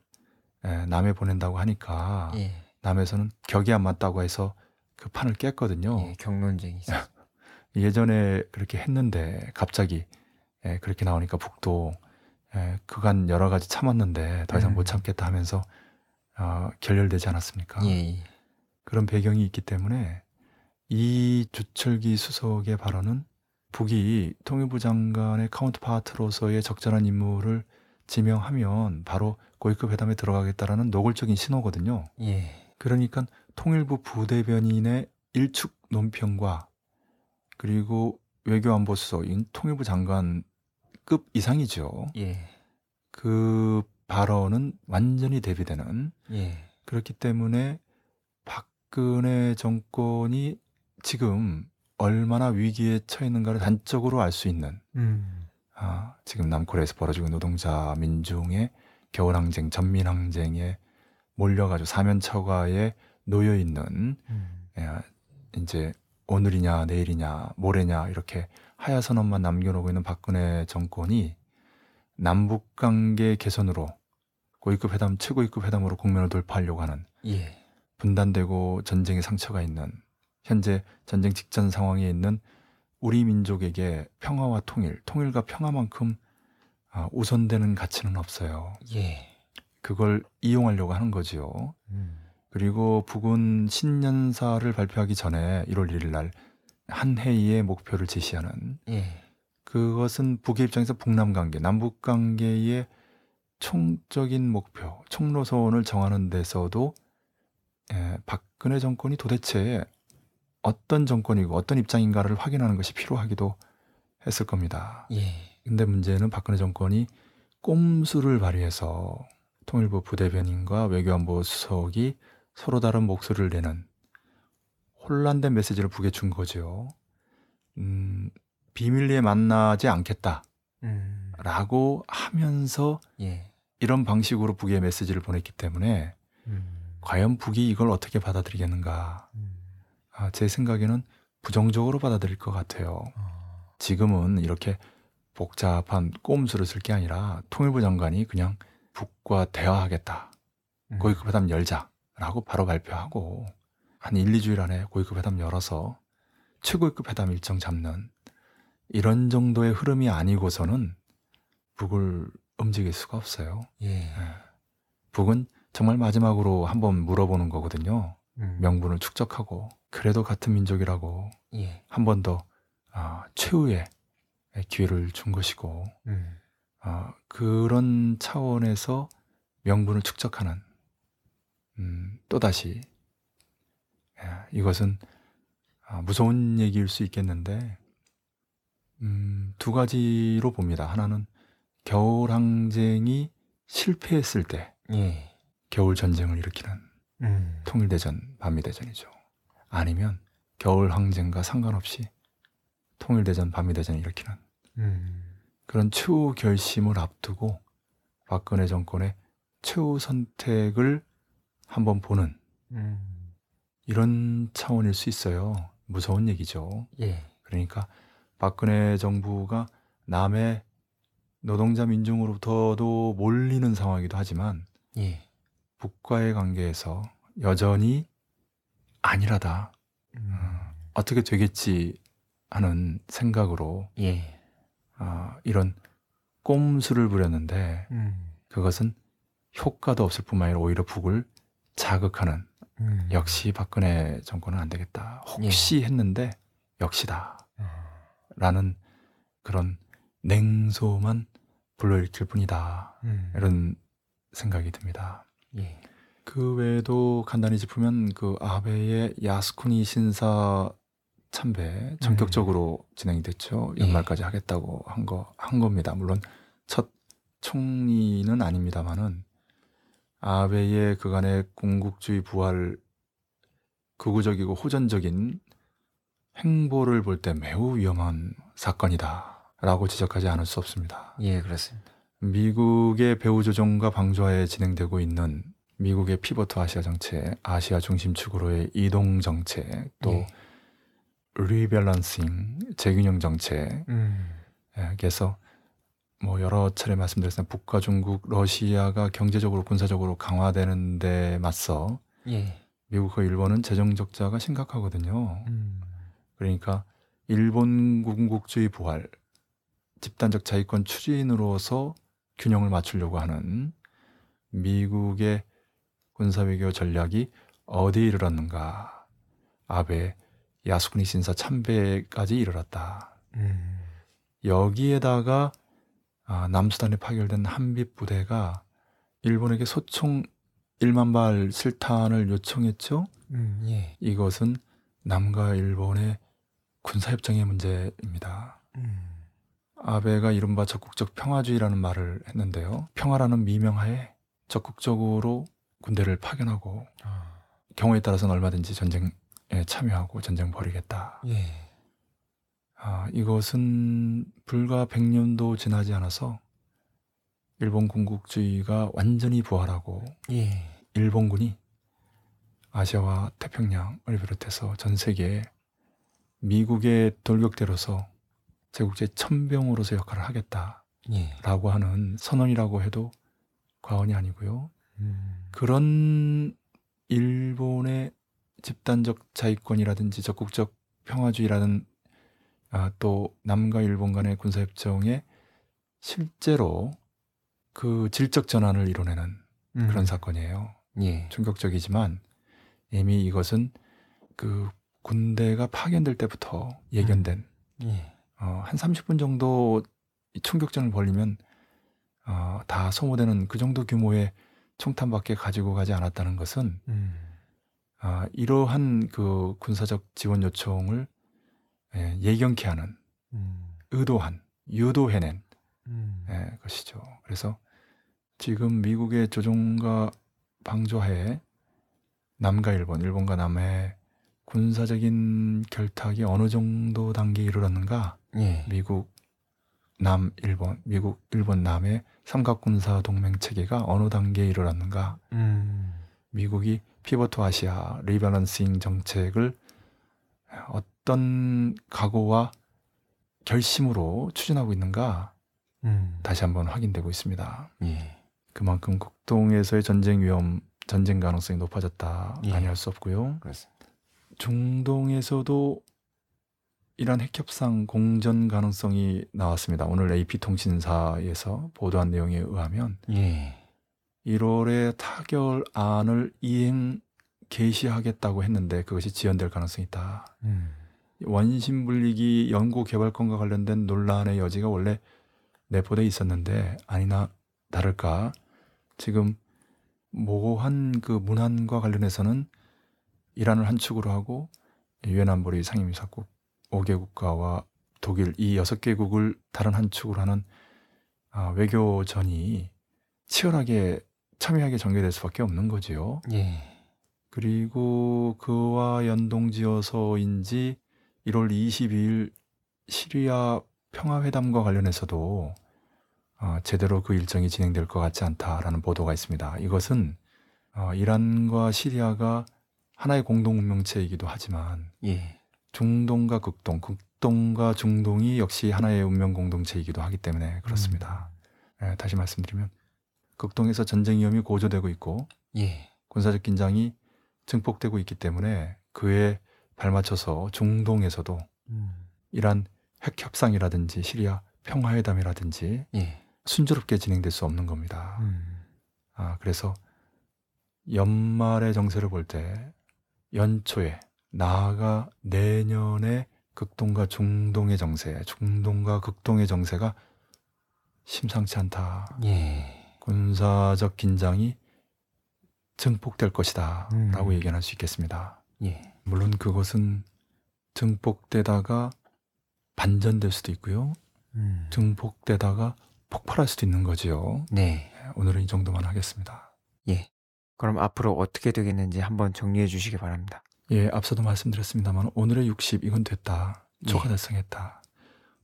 에, 남해 보낸다고 하니까
예.
남에서는 격이 안 맞다고 해서 그 판을 깼거든요.
예. 경론쟁이. (laughs)
예전에 그렇게 했는데 갑자기 에, 그렇게 나오니까 북도 에, 그간 여러 가지 참았는데 더 이상
음.
못 참겠다 하면서 어, 결렬되지 않았습니까?
예. 예.
그런 배경이 있기 때문에 이 주철기 수석의 발언은 북이 통일부 장관의 카운트파트로서의 적절한 임무를 지명하면 바로 고위급 회담에 들어가겠다라는 노골적인 신호거든요.
예.
그러니까 통일부 부대변인의 일축 논평과 그리고 외교안보수석인 통일부 장관급 이상이죠.
예.
그 발언은 완전히 대비되는
예.
그렇기 때문에 박근혜 정권이 지금 얼마나 위기에 처했는가를 단적으로 알 수 있는
음.
아, 지금 남코리아에서 벌어지고 있는 노동자 민중의 겨울항쟁, 전민항쟁에 몰려가지고 사면처가에 놓여 있는
음.
예, 이제 오늘이냐 내일이냐 모레냐 이렇게 하야 선언만 남겨놓고 있는 박근혜 정권이 남북 관계 개선으로 고위급 회담 최고위급 회담으로 국면을 돌파하려고 하는
예.
분단되고 전쟁의 상처가 있는 현재 전쟁 직전 상황에 있는 우리 민족에게 평화와 통일, 통일과 평화만큼 아, 우선되는 가치는 없어요.
예.
그걸 이용하려고 하는 거지요.
음.
그리고 북은 신년사를 발표하기 전에 1월 1일 날한 해의 목표를 제시하는
예.
그것은 북의 입장에서 북남 관계, 남북 관계의 총적인 목표, 총로선을 정하는 데서도 에, 박근혜 정권이 도대체 어떤 정권이고 어떤 입장인가를 확인하는 것이 필요하기도 했을 겁니다.
예.
근데 문제는 박근혜 정권이 꼼수를 발휘해서 통일부 부대변인과 외교안보 수석이 서로 다른 목소리를 내는 혼란된 메시지를 북에 준 거죠. 음, 비밀리에 만나지 않겠다라고
음.
하면서
예.
이런 방식으로 북에 메시지를 보냈기 때문에
음.
과연 북이 이걸 어떻게 받아들이겠는가?
음.
아, 제 생각에는 부정적으로 받아들일 것 같아요.
어.
지금은 이렇게 복잡한 꼼수를 쓸 게 아니라 통일부 장관이 그냥 북과 대화하겠다.
음.
고위급 회담 열자라고 바로 발표하고 한 1, 2주일 안에 고위급 회담 열어서 최고급 회담 일정 잡는 이런 정도의 흐름이 아니고서는 북을 움직일 수가 없어요.
예.
예. 북은 정말 마지막으로 한번 물어보는 거거든요.
음.
명분을 축적하고 그래도 같은 민족이라고
예.
한번더 아, 최후의 기회를 준 것이고
음.
아, 그런 차원에서 명분을 축적하는 음, 또다시 예, 이것은 아, 무서운 얘기일 수 있겠는데 음, 두 가지로 봅니다. 하나는 겨울 항쟁이 실패했을 때
예.
겨울 전쟁을 일으키는
음.
통일대전, 반미대전이죠. 아니면 겨울 항쟁과 상관없이 통일대전, 반미대전을 일으키는
음.
그런 최후 결심을 앞두고 박근혜 정권의 최후 선택을 한번 보는
음.
이런 차원일 수 있어요. 무서운 얘기죠.
예.
그러니까 박근혜 정부가 남의 노동자 민중으로부터도 몰리는 상황이기도 하지만
예.
북과의 관계에서 여전히 안일하다.
음.
어떻게 되겠지 하는 생각으로
예.
아, 이런 꼼수를 부렸는데
음.
그것은 효과도 없을 뿐만 아니라 오히려 북을 자극하는
음.
역시 박근혜 정권은 안 되겠다. 혹시 했는데 역시다.
아.
라는 그런 냉소만 불러일으킬 뿐이다.
음.
이런 생각이 듭니다.
예.
그 외에도 간단히 짚으면 그 아베의 야스쿠니 신사 참배 전격적으로 진행이 됐죠.
예.
연말까지 하겠다고 한거한 겁니다. 물론 첫 총리는 아닙니다만은 아베의 그간의 공국주의 부활 극우적이고 호전적인 행보를 볼 때 매우 위험한 사건이다라고 지적하지 않을 수 없습니다.
예, 그렇습니다.
미국의 배후 조정과 방조하에 진행되고 있는 미국의 Pivot to Asia 정책, 아시아 중심 축으로의 이동 정책, 또
예.
rebalancing, 재균형 정책에서
음.
뭐 여러 차례 말씀드렸지만 북과 중국, 러시아가 경제적으로 군사적으로 강화되는 데 맞서
예.
미국과 일본은 재정 적자가 심각하거든요.
음.
그러니까 일본 군국주의 부활, 집단적 자위권 추진으로서 균형을 맞추려고 하는 미국의 군사외교 전략이 어디에 이르렀는가? 아베 야스쿠니 신사 참배까지 이르렀다.
음.
여기에다가 아, 남수단에 파견된 한빛 부대가 일본에게 소총 1만 발 실탄을 요청했죠.
음. 예.
이것은 남과 일본의 군사협정의 문제입니다.
음.
아베가 이른바 적극적 평화주의라는 말을 했는데요. 평화라는 미명하에 적극적으로 군대를 파견하고
아.
경우에 따라서는 얼마든지 전쟁에 참여하고 전쟁 벌이겠다.
예.
아, 이것은 불과 100년도 지나지 않아서 일본 군국주의가 완전히 부활하고
예.
일본군이 아시아와 태평양을 비롯해서 전 세계에 미국의 돌격대로서 제국제 천병으로서 역할을 하겠다라고
예.
하는 선언이라고 해도 과언이 아니고요.
음.
그런 일본의 집단적 자위권이라든지 적극적 평화주의라는 아, 또 남과 일본 간의 군사협정에 실제로 그 질적 전환을 이뤄내는
음.
그런 사건이에요.
예.
충격적이지만 이미 이것은 그 군대가 파견될 때부터 예견된
예.
어, 한 30분 정도 이 총격전을 벌리면 어, 다 소모되는 그 정도 규모의 총탄밖에 가지고 가지 않았다는 것은
음.
아, 이러한 그 군사적 지원 요청을 예, 예견케 하는
음.
의도한 유도해낸
음.
예, 것이죠. 그래서 지금 미국의 조종과 방조하에 남과 일본, 일본과 남의 군사적인 결탁이 어느 정도 단계에 이르렀는가?
예.
미국, 남, 일본, 미국, 일본, 남의 삼각군사 동맹 체계가 어느 단계에 이르렀는가?
음.
미국이 Pivot to Asia rebalancing 정책을 어떤 각오와 결심으로 추진하고 있는가?
음.
다시 한번 확인되고 있습니다.
예.
그만큼 국동에서의 전쟁 위험, 전쟁 가능성이 높아졌다
예.
아니할 수 없고요.
그렇습니다.
중동에서도 이란 핵협상 공전 가능성이 나왔습니다. 오늘 AP통신사에서 보도한 내용에 의하면
예.
1월에 타결안을 이행 개시하겠다고 했는데 그것이 지연될 가능성이 있다.
음.
원심 분리기 연구 개발권과 관련된 논란의 여지가 원래 내포돼 있었는데 아니나 다를까 지금 모호한 그 문안과 관련해서는 이란을 한 축으로 하고 유엔 안보리 상임이사국 5개 국가와 독일 이 6개국을 다른 한 축으로 하는 아, 외교전이 치열하게 첨예하게 전개될 수밖에 없는 거지요.
예.
그리고 그와 연동지어서인지 1월 22일 시리아 평화회담과 관련해서도 어, 제대로 그 일정이 진행될 것 같지 않다라는 보도가 있습니다. 이것은 어, 이란과 시리아가 하나의 공동 운명체이기도 하지만
예.
중동과 극동, 극동과 중동이 역시 하나의 운명 공동체이기도 하기 때문에 그렇습니다. 예, 다시 말씀드리면 극동에서 전쟁 위험이 고조되고 있고
예.
군사적 긴장이 증폭되고 있기 때문에 그에 발맞춰서 중동에서도
음.
이란 핵 협상이라든지 시리아 평화회담이라든지
예.
순조롭게 진행될 수 없는 겁니다.
음.
아, 그래서 연말의 정세를 볼 때 연초에 나아가 내년에 극동과 중동의 정세, 중동과 극동의 정세가 심상치 않다.
예.
군사적 긴장이 증폭될 것이다.
음.
라고 예견할 수 있겠습니다.
예.
물론 그것은 증폭되다가 반전될 수도 있고요.
음.
증폭되다가 폭발할 수도 있는 거지요.
네.
오늘은 이 정도만 하겠습니다.
예. 그럼 앞으로 어떻게 되겠는지 한번 정리해 주시기 바랍니다.
예, 앞서도 말씀드렸습니다만 오늘의 60 이건 됐다. 초과
예.
달성했다.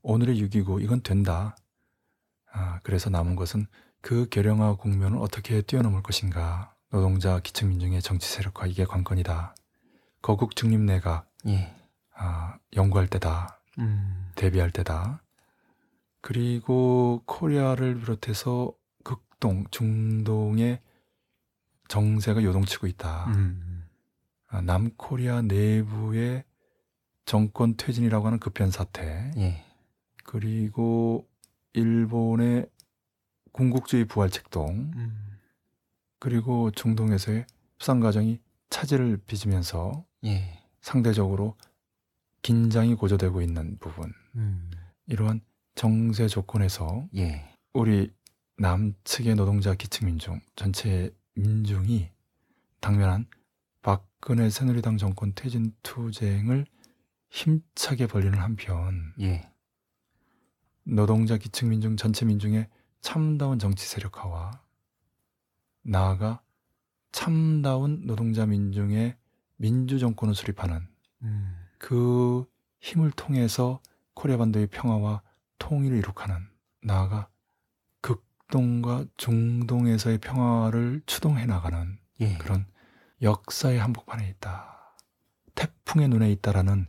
오늘의 6이고 이건 된다. 아, 그래서 남은 것은 그 결영화 국면을 어떻게 뛰어넘을 것인가. 노동자 기층민중의 정치 세력화 이게 관건이다. 거국 중립내각
예.
아, 연구할 때다.
음.
대비할 때다. 그리고 코리아를 비롯해서 극동, 중동의 정세가 요동치고 있다.
음.
아, 남코리아 내부의 정권 퇴진이라고 하는 급변 사태,
예.
그리고 일본의 군국주의 부활 책동,
음.
그리고 중동에서의 수상 과정이 차질을 빚으면서
예.
상대적으로 긴장이 고조되고 있는 부분,
음.
이러한 정세 조건에서
예.
우리 남측의 노동자 기층 민중 전체 민중이 당면한 박근혜 새누리당 정권 퇴진 투쟁을 힘차게 벌리는 한편
예.
노동자 기층 민중 전체 민중의 참다운 정치 세력화와 나아가 참다운 노동자 민중의 민주 정권을 수립하는
음.
그 힘을 통해서 코리아 반도의 평화와 통일을 이룩하는 나아가 극동과 중동에서의 평화를 추동해 나가는
예.
그런 역사의 한복판에 있다. 태풍의 눈에 있다라는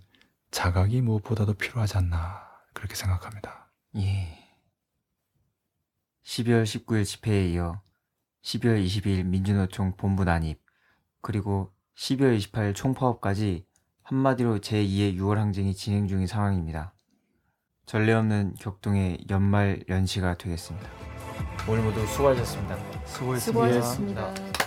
자각이 무엇보다도 필요하지 않나 그렇게 생각합니다.
예. 12월 19일 집회에 이어 12월 22일 민주노총 본부 난입, 그리고 12월 28일 총파업까지 한마디로 제2의 6월 항쟁이 진행 중인 상황입니다. 전례 없는 격동의 연말 연시가 되겠습니다. 오늘 모두 수고하셨습니다.
수고하셨습니다.